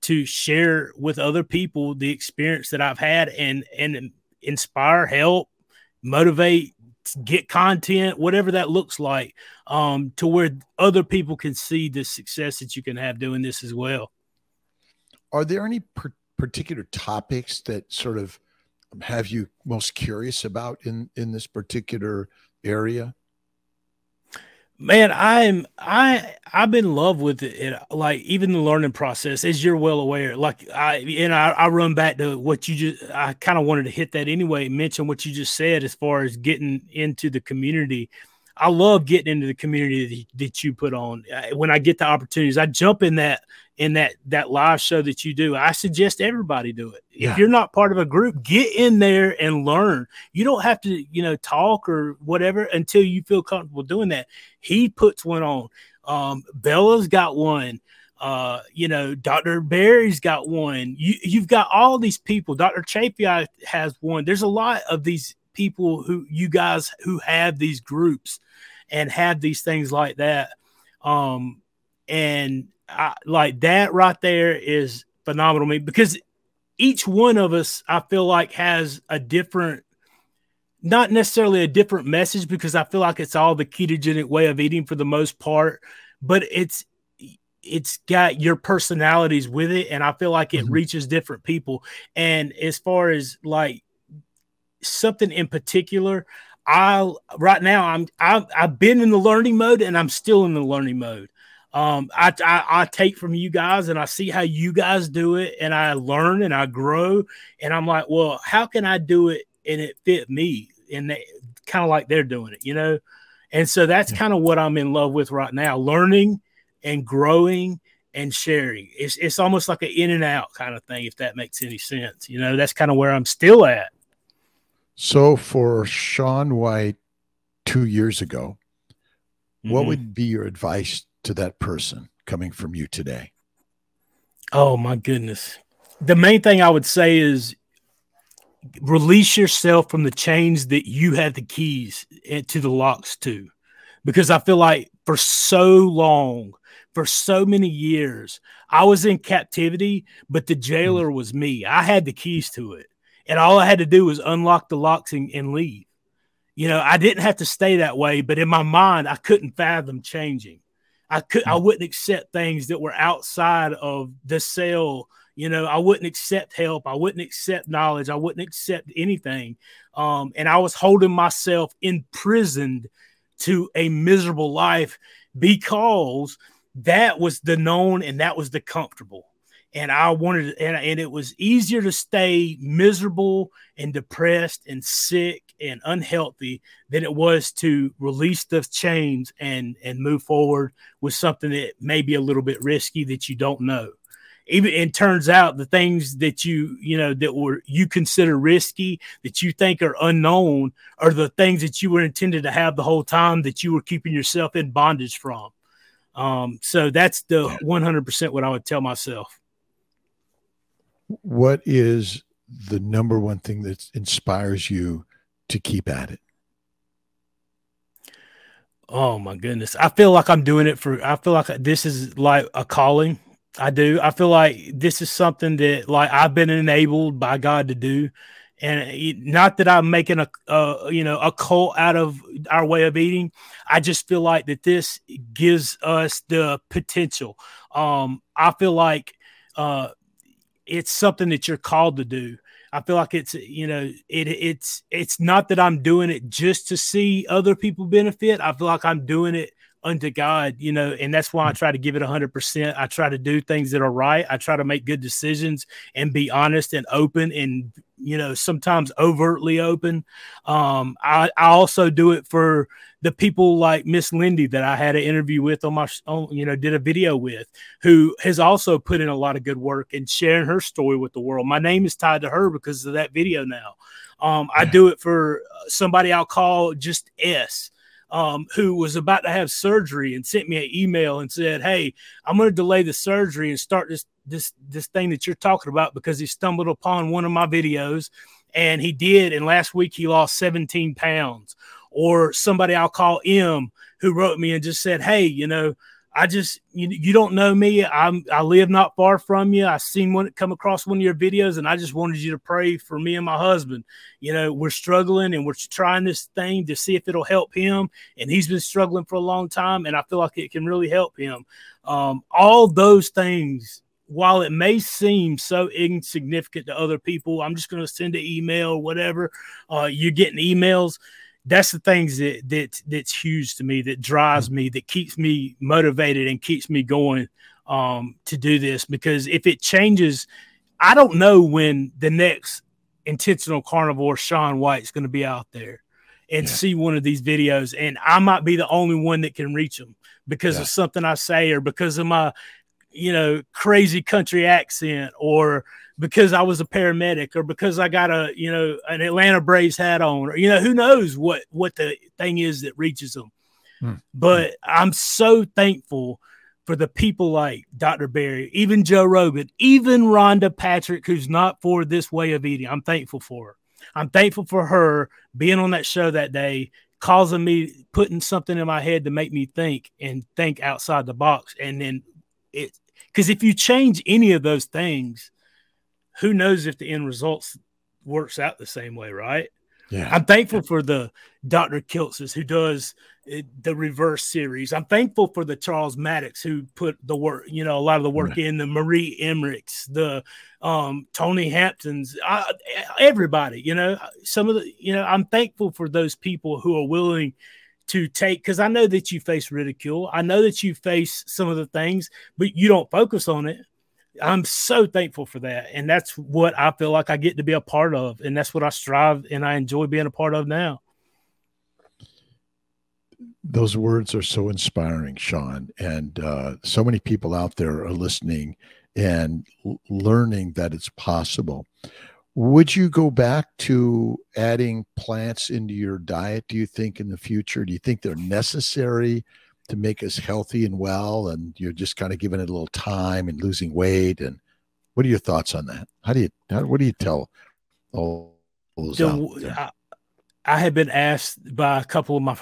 to share with other people the experience that I've had and and inspire, help, motivate, get content, whatever that looks like, um, to where other people can see the success that you can have doing this as well. Are there any per- particular topics that sort of have you most curious about in in this particular area? Man, I'm I I've been in love with it. Like even the learning process, as you're well aware. Like I and I, I run back to what you just. I kind of wanted to hit that anyway. Mention what you just said as far as getting into the community. I love getting into the community that, that you put on. When I get the opportunities, I jump in that in that that live show that you do. I suggest everybody do it. Yeah. If you're not part of a group, get in there and learn. You don't have to, you know, talk or whatever until you feel comfortable doing that. He puts one on. Um, Bella's got one. Uh, you know, Dr. Berry's got one. You you've got all these people. Dr. Chaffee has one. There's a lot of these people who you guys who have these groups and have these things like that. Um, and I, like that right there is phenomenal to me because each one of us, I feel like, has a different, not necessarily a different message because I feel like it's all the ketogenic way of eating for the most part, but it's it's got your personalities with it and i feel like it mm-hmm. reaches different people and as far as like something in particular I right now I'm I've, I've been in the learning mode and I'm still in the learning mode. Um, I, I, I take from you guys and I see how you guys do it and I learn and I grow and I'm like, well, how can I do it and it fit me? And kind of like they're doing it, you know. And so that's kind of what I'm in love with right now, learning and growing and sharing. It's it's almost like an in and out kind of thing, if that makes any sense. You know, that's kind of where I'm still at. So for Shawn White two years ago, mm-hmm. what would be your advice to that person coming from you today? Oh my goodness. The main thing I would say is release yourself from the chains that you have the keys to the locks to. Because I feel like for so long, for so many years, I was in captivity, but the jailer mm-hmm. was me. I had the keys to it and all I had to do was unlock the locks and, and leave. You know, I didn't have to stay that way, but in my mind, I couldn't fathom changing. I could, I hmm. wouldn't accept things that were outside of the cell. You know, I wouldn't accept help. I wouldn't accept knowledge. I wouldn't accept anything. Um, and I was holding myself imprisoned to a miserable life because that was the known and that was the comfortable and I wanted and, and it was easier to stay miserable and depressed and sick and unhealthy than it was to release the chains and and move forward with something that may be a little bit risky that you don't know. Even it turns out the things that you you know that were you consider risky that you think are unknown are the things that you were intended to have the whole time that you were keeping yourself in bondage from. Um, so that's the 100% what I would tell myself what is the number one thing that inspires you to keep at it? Oh my goodness. I feel like I'm doing it for I feel like this is like a calling. I do. I feel like this is something that like I've been enabled by God to do. And not that I'm making a, a you know a cult out of our way of eating. I just feel like that this gives us the potential. Um I feel like uh it's something that you're called to do. I feel like it's you know it it's it's not that I'm doing it just to see other people benefit. I feel like I'm doing it unto God, you know, and that's why I try to give it 100%. I try to do things that are right. I try to make good decisions and be honest and open and, you know, sometimes overtly open. Um, I, I also do it for the people like Miss Lindy that I had an interview with on my, on, you know, did a video with, who has also put in a lot of good work and sharing her story with the world. My name is tied to her because of that video now. Um, I do it for somebody I'll call just S um, who was about to have surgery and sent me an email and said, "Hey, I'm going to delay the surgery and start this this this thing that you're talking about because he stumbled upon one of my videos, and he did. And last week he lost 17 pounds." Or somebody I'll call M who wrote me and just said, "Hey, you know." I just you, you don't know me. I'm I live not far from you. I seen one come across one of your videos, and I just wanted you to pray for me and my husband. You know, we're struggling and we're trying this thing to see if it'll help him. And he's been struggling for a long time, and I feel like it can really help him. Um, all those things, while it may seem so insignificant to other people, I'm just going to send an email or whatever. Uh, you're getting emails that's the things that that that's huge to me that drives me that keeps me motivated and keeps me going um, to do this because if it changes i don't know when the next intentional carnivore shawn white's going to be out there and yeah. see one of these videos and i might be the only one that can reach them because yeah. of something i say or because of my you know crazy country accent or because I was a paramedic or because I got a you know an Atlanta Braves hat on or you know who knows what what the thing is that reaches them. Hmm. But I'm so thankful for the people like Dr. Berry, even Joe Rogan, even Rhonda Patrick, who's not for this way of eating. I'm thankful for her. I'm thankful for her being on that show that day, causing me putting something in my head to make me think and think outside the box. And then it because if you change any of those things, who knows if the end results works out the same way, right? Yeah. I'm thankful for the Dr. Kiltzes who does it, the reverse series. I'm thankful for the Charles Maddox who put the work, you know, a lot of the work in the Marie Emmerichs, the um, Tony Hamptons, I, everybody, you know, some of the, you know, I'm thankful for those people who are willing to take, because I know that you face ridicule. I know that you face some of the things, but you don't focus on it. I'm so thankful for that. And that's what I feel like I get to be a part of. And that's what I strive and I enjoy being a part of now. Those words are so inspiring, Shawn. And uh, so many people out there are listening and learning that it's possible. Would you go back to adding plants into your diet, do you think, in the future? Do you think they're necessary? To make us healthy and well and you're just kind of giving it a little time and losing weight and what are your thoughts on that? How do you how, what do you tell all those the, I, I have been asked by a couple of my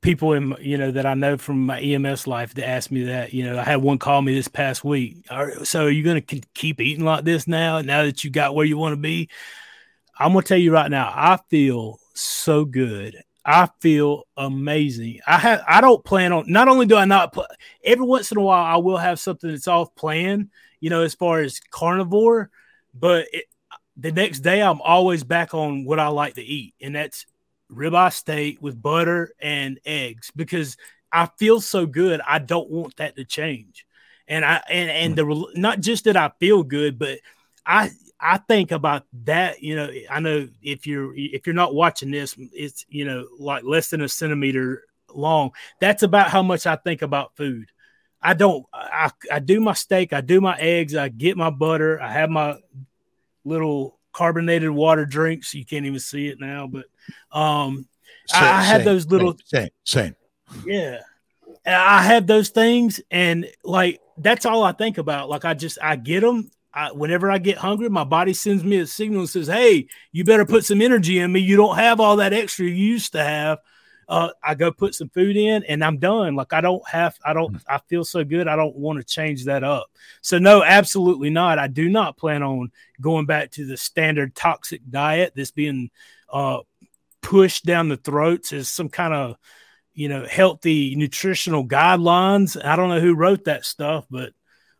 people in you know that I know from my EMS life to ask me that you know I had one call me this past week so are you going to keep eating like this now now that you got where you want to be? I'm going to tell you right now I feel so good I feel amazing. I have I don't plan on not only do I not put every once in a while I will have something that's off plan, you know, as far as carnivore, but it, the next day I'm always back on what I like to eat, and that's ribeye steak with butter and eggs because I feel so good. I don't want that to change, and I and and mm. the not just that I feel good, but I I think about that. You know, I know if you're if you're not watching this, it's you know like less than a centimeter long. That's about how much I think about food. I don't. I I do my steak. I do my eggs. I get my butter. I have my little carbonated water drinks. You can't even see it now, but um, same, I, I have those little same same. Yeah, I have those things, and like that's all I think about. Like I just I get them I, whenever I get hungry, my body sends me a signal and says, "Hey, you better put some energy in me. You don't have all that extra you used to have." Uh, I go put some food in, and I'm done. Like I don't have, I don't, I feel so good. I don't want to change that up. So no, absolutely not. I do not plan on going back to the standard toxic diet that's being uh, pushed down the throats as some kind of, you know, healthy nutritional guidelines. I don't know who wrote that stuff, but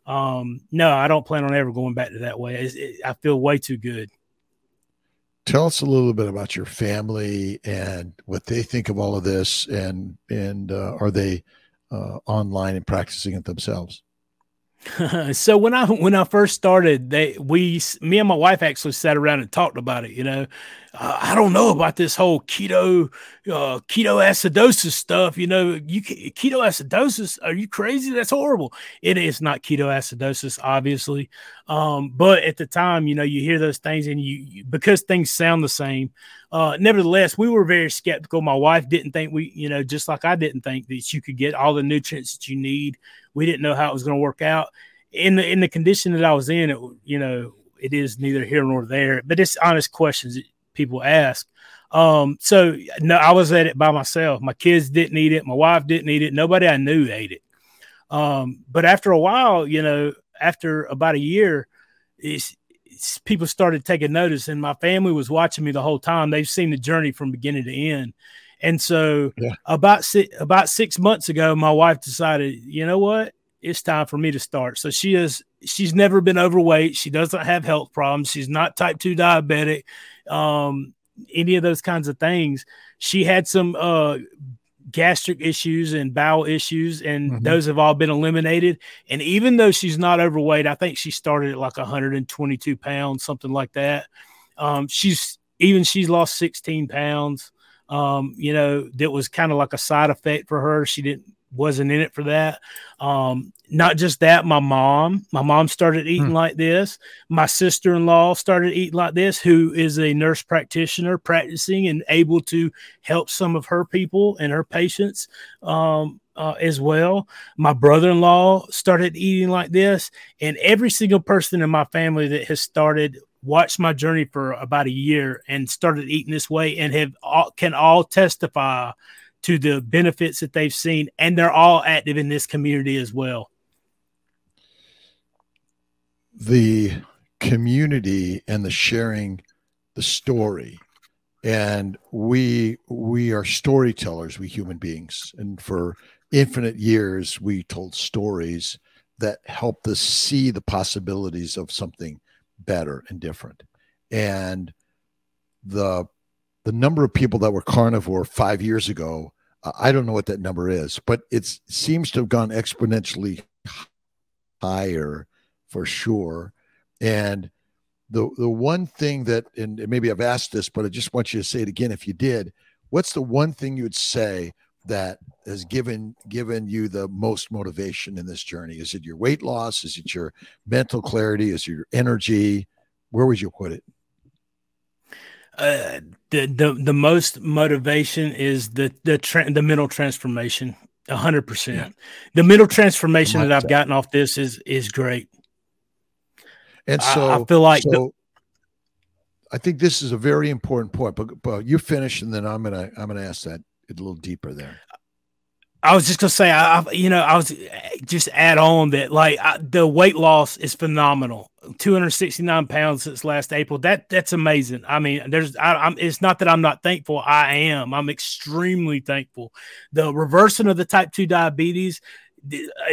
um, no, I don't plan on ever going back to that way. It, I feel way too good. Tell us a little bit about your family and what they think of all of this, and and uh, are they uh, online and practicing it themselves? *laughs* so when I when I first started, they we me and my wife actually sat around and talked about it. You know, uh, I don't know about this whole keto uh, ketoacidosis stuff. You know, you ketoacidosis. Are you crazy? That's horrible. It is not ketoacidosis, obviously, um, but at the time, you know, you hear those things, and you, you because things sound the same. Uh, nevertheless, we were very skeptical. My wife didn't think we, you know, just like I didn't think that you could get all the nutrients that you need. We didn't know how it was going to work out in the in the condition that I was in. It, you know, it is neither here nor there, but it's honest questions that people ask. Um, so no, I was at it by myself. My kids didn't eat it. My wife didn't eat it. Nobody I knew ate it. Um, but after a while, you know, after about a year, it's, it's, people started taking notice, and my family was watching me the whole time. They've seen the journey from beginning to end. And so, yeah. about six, about six months ago, my wife decided, you know what, it's time for me to start. So she is she's never been overweight. She doesn't have health problems. She's not type two diabetic um, any of those kinds of things. She had some uh, gastric issues and bowel issues, and mm-hmm. those have all been eliminated. And even though she's not overweight, I think she started at like 122 pounds, something like that. Um, she's even she's lost 16 pounds. Um, you know, that was kind of like a side effect for her. She didn't wasn't in it for that. Um, not just that, my mom, my mom started eating hmm. like this. My sister in law started eating like this, who is a nurse practitioner practicing and able to help some of her people and her patients um, uh, as well. My brother in law started eating like this, and every single person in my family that has started watched my journey for about a year and started eating this way and have all, can all testify to the benefits that they've seen, and they're all active in this community as well. The community and the sharing the story and we we are storytellers we human beings and for infinite years we told stories that helped us see the possibilities of something better and different and the the number of people that were carnivore five years ago, I don't know what that number is, but it seems to have gone exponentially higher for sure. And the the one thing that, and maybe I've asked this, but I just want you to say it again if you did. What's the one thing you would say that has given given you the most motivation in this journey? Is it your weight loss? Is it your mental clarity? Is it your energy? Where would you put it? Uh, the the the most motivation is the the tra- the mental transformation. A hundred percent. The mental transformation that I've gotten off this is is great. And so I, I feel like so, the, I think this is a very important point. But but you finish, and then I'm gonna I'm gonna ask that a little deeper there. I was just gonna say, I, you know, I was just add on that like I, the weight loss is phenomenal. 269 pounds since last April. That that's amazing. I mean, there's, I, am It's not that I'm not thankful. I am. I'm extremely thankful. The reversing of the type two diabetes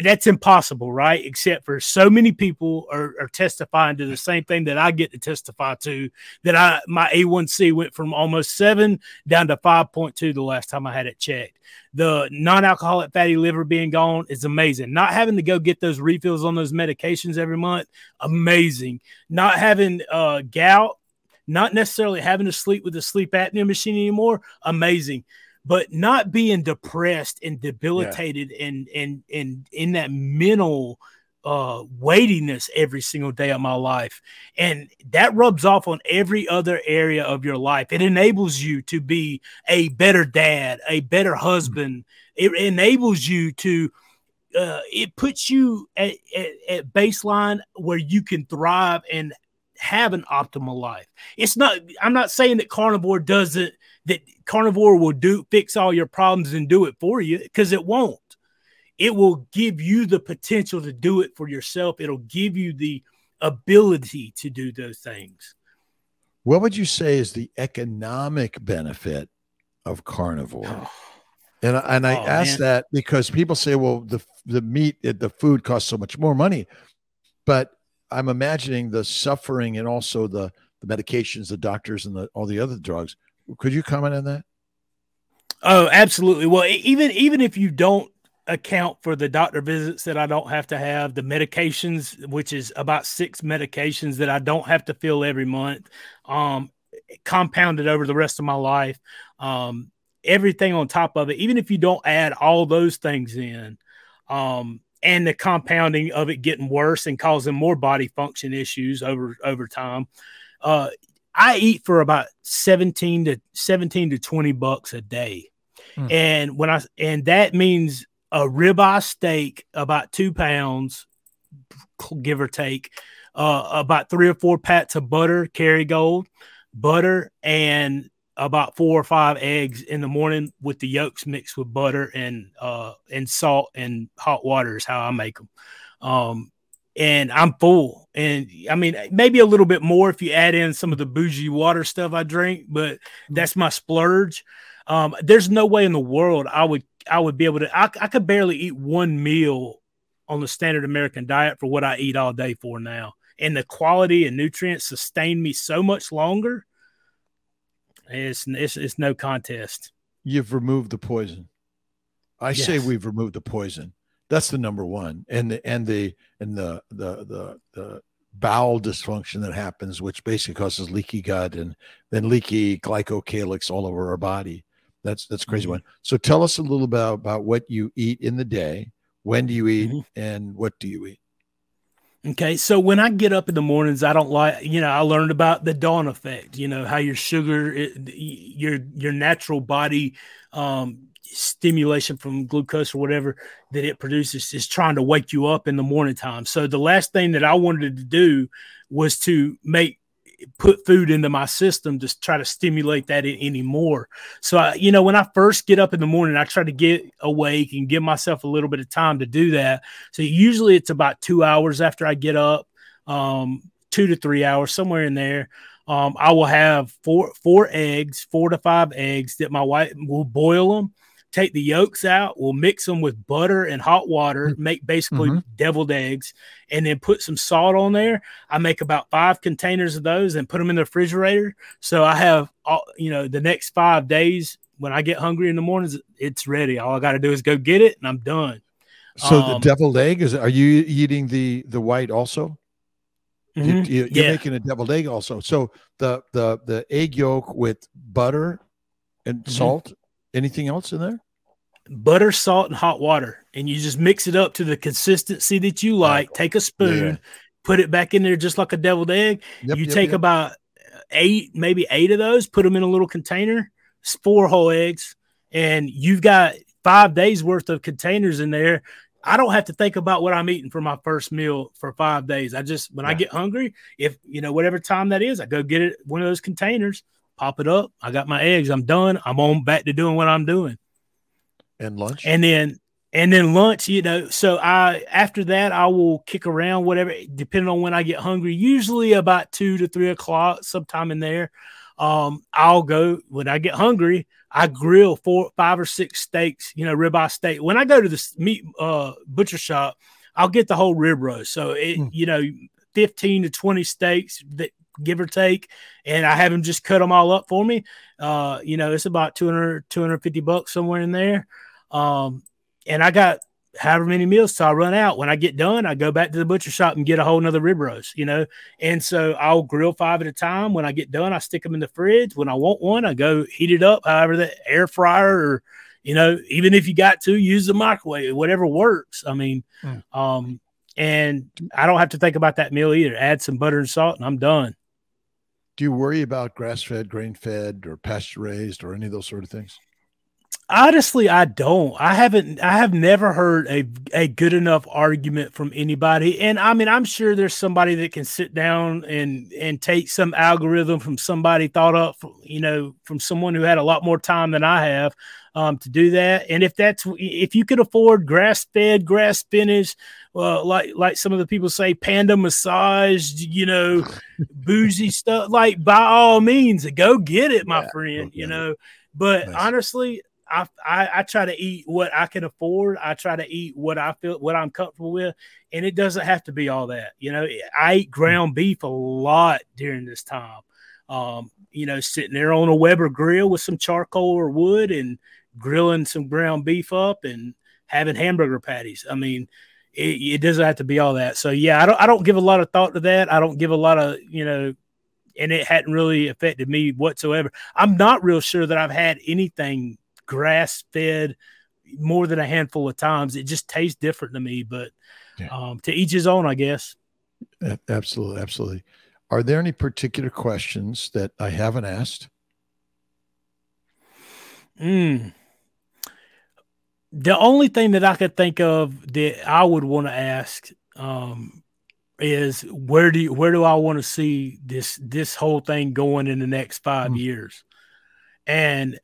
that's impossible, right? Except for so many people are, are, testifying to the same thing that I get to testify to. That I my A1C went from almost seven down to five point two the last time I had it checked. The non-alcoholic fatty liver being gone is amazing. Not having to go get those refills on those medications every month, amazing. Not having uh, gout, not necessarily having to sleep with the sleep apnea machine anymore, amazing but not being depressed and debilitated yeah. and and and in that mental uh weightiness every single day of my life and that rubs off on every other area of your life it enables you to be a better dad a better mm-hmm. husband mm-hmm. it enables you to uh, it puts you at, at, at baseline where you can thrive and have an optimal life. It's not, I'm not saying that carnivore doesn't that carnivore will do fix all your problems and do it for you because it won't. It will give you the potential to do it for yourself. It'll give you the ability to do those things. What would you say is the economic benefit of carnivore? *sighs* And, and I oh, ask man. that because people say, well, the the meat, eh, the food costs so much more money, but I'm imagining the suffering and also the the medications, the doctors, and the, all the other drugs could you comment on that? Oh, absolutely. Well, even even if you don't account for the doctor visits that I don't have to have, the medications, which is about six medications that I don't have to fill every month, um, compounded over the rest of my life. Um, everything on top of it, even if you don't add all those things in, um, and the compounding of it getting worse and causing more body function issues over over time. Uh, I eat for about 17 to 17 to 20 bucks a day. Hmm. And when I and that means a ribeye steak about two pounds, give or take, uh, about three or four pats of butter, Kerrygold, butter, and about four or five eggs in the morning with the yolks mixed with butter and uh, and salt and hot water is how I make them. Um, and I'm full. And I mean, maybe a little bit more if you add in some of the bougie water stuff I drink, but mm-hmm. that's my splurge. Um, there's no way in the world I would I would be able to. I, I could barely eat one meal on the standard American diet for what I eat all day for now, and the quality and nutrients sustain me so much longer. It's it's, it's no contest. You've removed the poison. I yes. say we've removed the poison. That's the number one, and the and the and the the the the bowel dysfunction that happens, which basically causes leaky gut and then leaky glycocalyx all over our body. That's that's crazy mm-hmm. one. So tell us a little about about what you eat in the day. When do you eat, mm-hmm. and what do you eat? Okay, so when I get up in the mornings, I don't like, you know, I learned about the dawn effect. You know how your sugar, it, your your natural body um, stimulation from glucose or whatever that it produces is trying to wake you up in the morning time. So the last thing that I wanted to do was to make put food into my system to try to stimulate that anymore. So, I, you know, when I first get up in the morning, I try to get awake and give myself a little bit of time to do that. So, usually it's about two hours after I get up, um, two to three hours, somewhere in there. Um, I will have four four eggs, four to five eggs that my wife will boil them take the yolks out, we'll mix them with butter and hot water, mm-hmm. make basically mm-hmm. deviled eggs, and then put some salt on there. I make about five containers of those and put them in the refrigerator. So I have all, you know, the next five days when I get hungry in the mornings, it's ready. All I got to do is go get it and I'm done. So um, the deviled egg is, are you eating the, the white also? Mm-hmm. You, are yeah. making a deviled egg also. So the, the, the egg yolk with butter and mm-hmm. salt Anything else in there? Butter, salt, and hot water, and you just mix it up to the consistency that you like. Take a spoon, yeah. put it back in there just like a deviled egg. Yep, you yep, take yep. about eight, maybe eight of those, put them in a little container, four whole eggs, and you've got five days worth of containers in there. I don't have to think about what I'm eating for my first meal for five days. I just when yeah. I get hungry, if you know whatever time that is, I go get it one of those containers pop it up. I got my eggs. I'm done. I'm on back to doing what I'm doing. And lunch. And then and then lunch, you know. So I after that I will kick around whatever, depending on when I get hungry. Usually about two to three o'clock, sometime in there. Um, I'll go when I get hungry. I grill four, five or six steaks, you know, ribeye steak. When I go to the meat uh, butcher shop, I'll get the whole rib roast. So it, mm. you know, fifteen to twenty steaks that give or take, and I have him just cut them all up for me. Uh, you know, it's about 200, 250 bucks somewhere in there. Um, and I got however many meals till I run out. When I get done, I go back to the butcher shop and get a whole nother rib roast, you know. And so I'll grill five at a time. When I get done, I stick them in the fridge. When I want one, I go heat it up, however the air fryer or you know, even if you got to use the microwave, whatever works. I mean, mm. um, and I don't have to think about that meal either. Add some butter and salt, and I'm done. Do you worry about grass fed, grain fed, or pasture raised, or any of those sort of things? Honestly, I don't. I haven't. I have never heard a a good enough argument from anybody. And I mean, I'm sure there's somebody that can sit down and and take some algorithm from somebody thought up, you know, from someone who had a lot more time than I have um, to do that. And if that's if you could afford grass fed, grass finished, uh, like like some of the people say, panda massage, you know, boozy *laughs* stuff, like by all means, go get it, my yeah, friend. You know, but nice. honestly, I, I, I try to eat what I can afford. I try to eat what I feel what I'm comfortable with, and it doesn't have to be all that. You know, I eat ground beef a lot during this time. Um, you know, sitting there on a Weber grill with some charcoal or wood and grilling some ground beef up and having hamburger patties. I mean, it, it, doesn't have to be all that. So yeah, I don't I don't give a lot of thought to that. I don't give a lot of you know and it hadn't really affected me whatsoever. I'm not real sure that I've had anything grass fed more than a handful of times. It just tastes different to me, but yeah. um, to each his own, I guess. Absolutely, absolutely. Are there any particular questions that I haven't asked? Mm. The only thing that I could think of that I would want to ask um, is where do you, where do I want to see this this whole thing going in the next 5 mm. years? And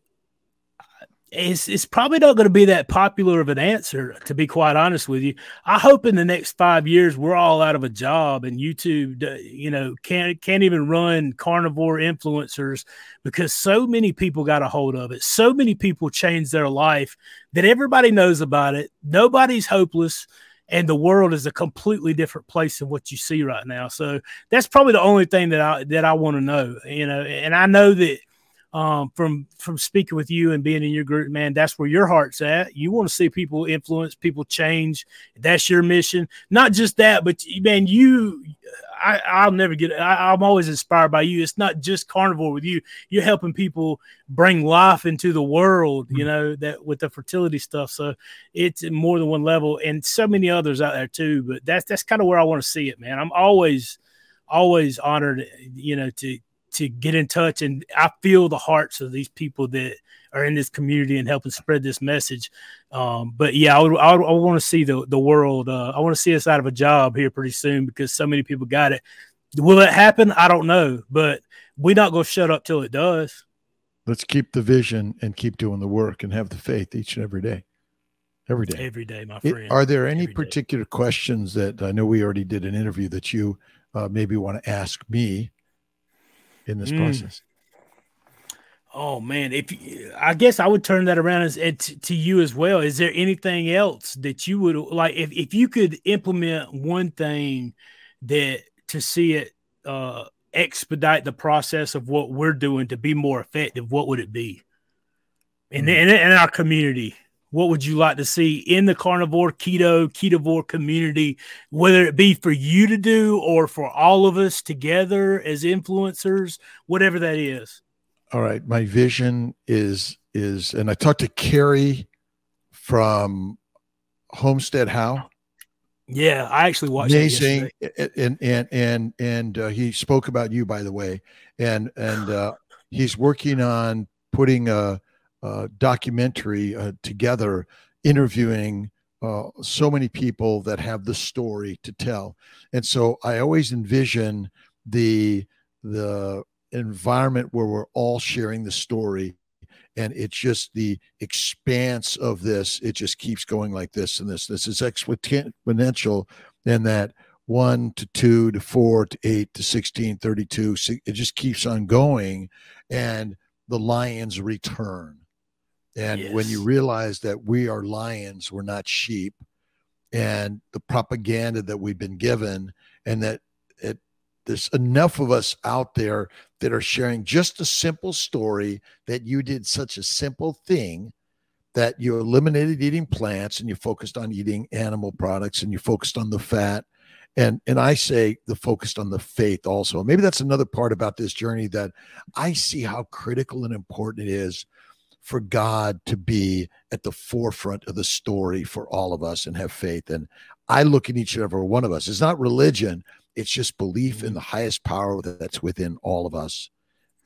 it's it's probably not going to be that popular of an answer to be quite honest with you. I hope in the next five years we're all out of a job and youtube you know can't can't even run carnivore influencers because so many people got a hold of it. So many people changed their life that everybody knows about it. Nobody's hopeless and the world is a completely different place than what you see right now. So that's probably the only thing that i that i want to know you know and i know that um, from from speaking with you and being in your group, man, that's where your heart's at. You want to see people influence, people change. That's your mission. Not just that, but man, you, I, will never get. I, I'm always inspired by you. It's not just carnivore with you. You're helping people bring life into the world. You mm-hmm. know that with the fertility stuff. So it's more than one level, and so many others out there too. But that's that's kind of where I want to see it, man. I'm always always honored, you know, to to get in touch and I feel the hearts of these people that are in this community and helping spread this message. Um, but yeah, I would, I, I want to see the the world. Uh, I want to see us out of a job here pretty soon because so many people got it. Will it happen? I don't know, but we're not going to shut up till it does. Let's keep the vision and keep doing the work and have the faith each and every day. Every day. Every day, my friend. It, are there any every particular day. questions that I know we already did an interview that you uh, maybe want to ask me in this mm. process? Oh man, if I guess I would turn that around as to, to you as well. Is there anything else that you would like if, if you could implement one thing that to see it uh, expedite the process of what we're doing to be more effective, what would it be? In, mm. in, in our community, what would you like to see in the carnivore, keto, ketovore community, whether it be for you to do or for all of us together as influencers, whatever that is? All right. My vision is, is, and I talked to Carrie from Homestead How. Yeah, I actually watched amazing, and and and and uh, he spoke about you, by the way, and and uh, he's working on putting a uh, documentary uh, together, interviewing uh, so many people that have the story to tell. And so I always envision the the environment where we're all sharing the story and it's just the expanse of this it just keeps going like this and this this is exponential and that 1 to 2 to 4 to 8 to 16 32 it just keeps on going and the lions return and yes. when you realize that we are lions, we're not sheep, and the propaganda that we've been given, and that it, there's enough of us out there that are sharing just a simple story that you did such a simple thing that you eliminated eating plants and you focused on eating animal products and you focused on the fat and and i say the focused on the faith also maybe that's another part about this journey that i see how critical and important it is for God to be at the forefront of the story for all of us and have faith. And I look at each and every one of us. It's not religion, it's just belief in mm-hmm. the highest power that's within all of us.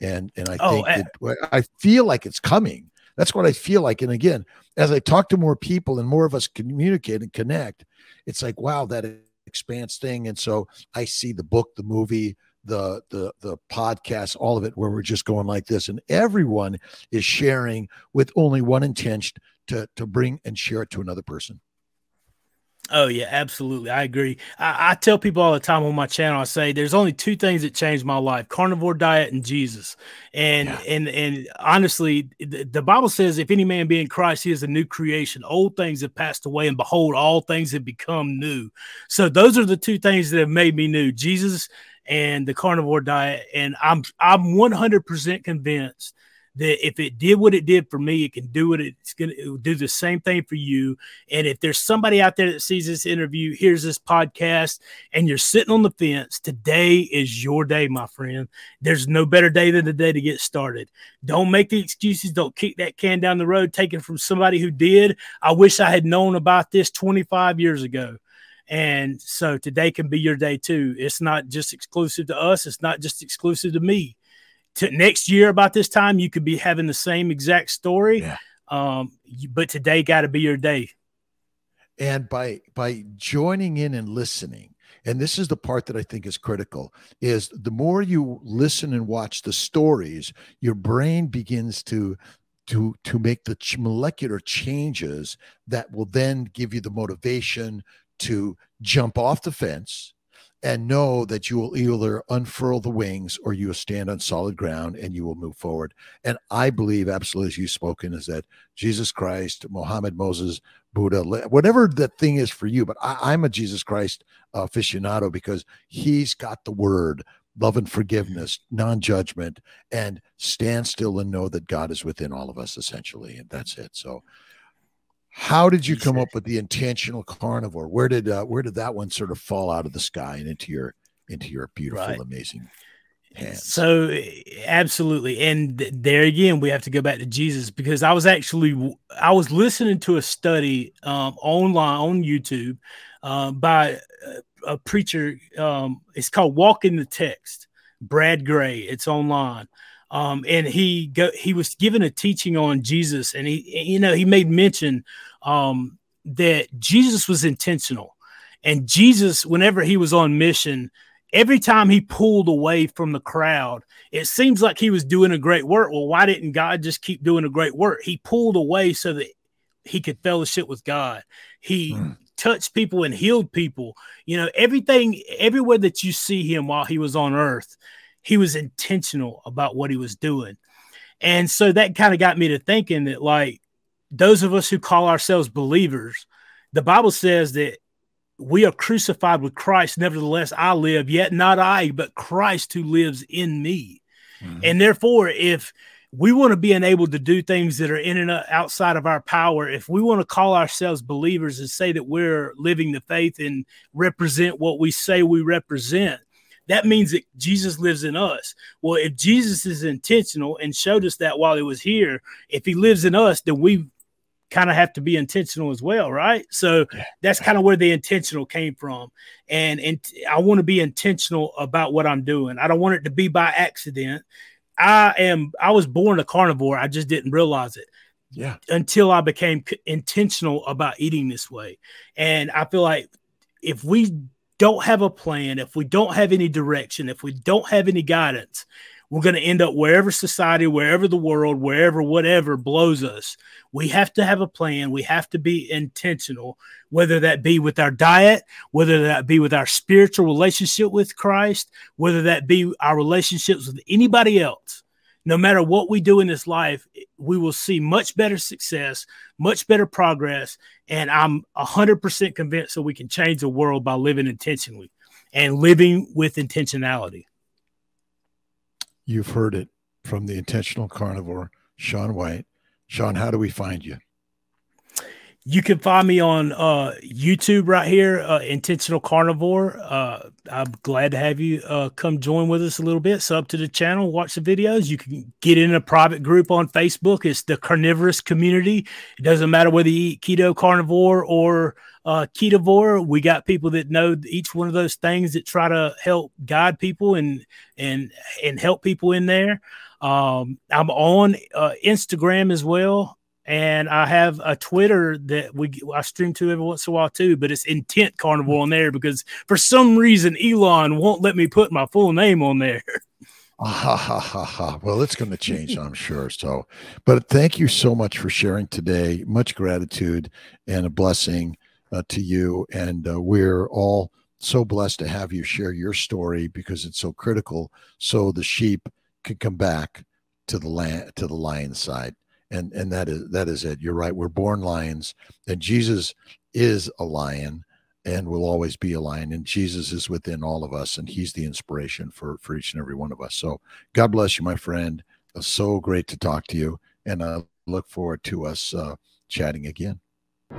And and I oh, think eh that, I feel like it's coming. That's what I feel like. And again, as I talk to more people and more of us communicate and connect, it's like, wow, that expanse thing. And so I see the book, the movie, the the the podcast, all of it, where we're just going like this, and everyone is sharing with only one intention to to bring and share it to another person. Oh yeah, absolutely. I agree. I, I, tell people all the time on my channel. I say there's only two things that changed my life: carnivore diet and Jesus. And yeah. and and honestly, the, the, Bible says, "If any man be in Christ, he is a new creation. Old things have passed away, and behold, all things have become new." So those are the two things that have made me new: Jesus and the carnivore diet. And I'm I'm 100% convinced that if it did what it did for me, it can do what it's going to do the same thing for you. And if there's somebody out there that sees this interview, hears this podcast, and you're sitting on the fence, today is your day, my friend. There's no better day than the day to get started. Don't make the excuses. Don't kick that can down the road, taken from somebody who did. I wish I had known about this 25 years ago. And so today can be your day too. It's not just exclusive to us. It's not just exclusive to me. To next year about this time, you could be having the same exact story. Yeah. Um, but today got to be your day. And by by joining in and listening, and this is the part that I think is critical, is the more you listen and watch the stories, your brain begins to to to make the molecular changes that will then give you the motivation to jump off the fence and know that you will either unfurl the wings or you will stand on solid ground and you will move forward. And I believe, absolutely, as you've spoken, is that Jesus Christ, Muhammad, Moses, Buddha, whatever the thing is for you, but I, am a Jesus Christ aficionado because he's got the word, love and forgiveness, non judgment, and stand still and know that God is within all of us, essentially. And that's it. So, how did you come up with the intentional carnivore? Where did uh, where did that one sort of fall out of the sky and into your into your beautiful, right. amazing hands? So absolutely, and there again, we have to go back to Jesus because I was actually I was listening to a study um, online on YouTube uh, by a, preacher. Um, it's called "Walking the Text." Brad Gray. It's online. Um, and he go, he was given a teaching on Jesus, and he you know he made mention um, that Jesus was intentional. And Jesus, whenever he was on mission, every time he pulled away from the crowd, it seems like he was doing a great work. Well, why didn't God just keep doing a great work? He pulled away so that he could fellowship with God. He mm. touched people and healed people. You know, everything, everywhere that you see him while he was on earth, he was intentional about what he was doing. And so that kind of got me to thinking that, like, those of us who call ourselves believers, the Bible says that we are crucified with Christ. Nevertheless, I live, yet not I, but Christ who lives in me. Mm-hmm. And therefore, if we want to be enabled to do things that are in and outside of our power, if we want to call ourselves believers and say that we're living the faith and represent what we say we represent, that means that Jesus lives in us. Well, if Jesus is intentional and showed us that while he was here, if he lives in us, then we kind of have to be intentional as well, right? So that's kind of where the intentional came from. And and I want to be intentional about what I'm doing. I don't want it to be by accident. I am I was born a carnivore. I just didn't realize it. Yeah. Until I became intentional about eating this way. And I feel like if we don't have a plan, if we don't have any direction, if we don't have any guidance, we're going to end up wherever society, wherever the world, wherever whatever blows us. We have to have a plan. We have to be intentional, whether that be with our diet, whether that be with our spiritual relationship with Christ, whether that be our relationships with anybody else. No matter what we do in this life, we will see much better success, much better progress. And I'm 100% convinced that we can change the world by living intentionally and living with intentionality. You've heard it from the intentional carnivore, Shawn White. Sean, how do we find you? You can find me on uh, YouTube right here, uh, Intentional Carnivore. Uh, I'm glad to have you uh, come join with us a little bit. Sub to the channel, watch the videos. You can get in a private group on Facebook. It's the Carnivorous Community. It doesn't matter whether you eat keto, carnivore, or uh, ketovore. We got people that know each one of those things that try to help guide people and and and help people in there. Um, I'm on uh, Instagram as well, and I have a Twitter that we I stream to every once in a while too. But it's Intent Carnival on there because for some reason Elon won't let me put my full name on there. Ha ha ha ha. Well, it's going to change, I'm sure. So, but thank you so much for sharing today. Much gratitude and a blessing uh, to you. And uh, we're all so blessed to have you share your story because it's so critical. So the sheep can come back to the land, to the lion side. And, and that is that is it. You're right. We're born lions, and Jesus is a lion and will always be a lion. And Jesus is within all of us, and He's the inspiration for for each and every one of us. So God bless you, my friend. so great to talk to you, and I look forward to us uh, chatting again.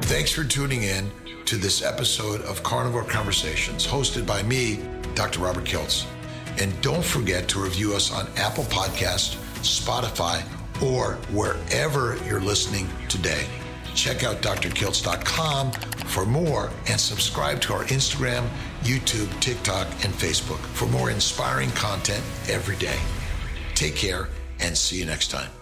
Thanks for tuning in to this episode of Carnivore Conversations, hosted by me, Dr. Robert Kiltz. And don't forget to review us on Apple Podcast, Spotify, or wherever you're listening today. Check out drkiltz.com for more and subscribe to our Instagram, YouTube, TikTok, and Facebook for more inspiring content every day. Take care and see you next time.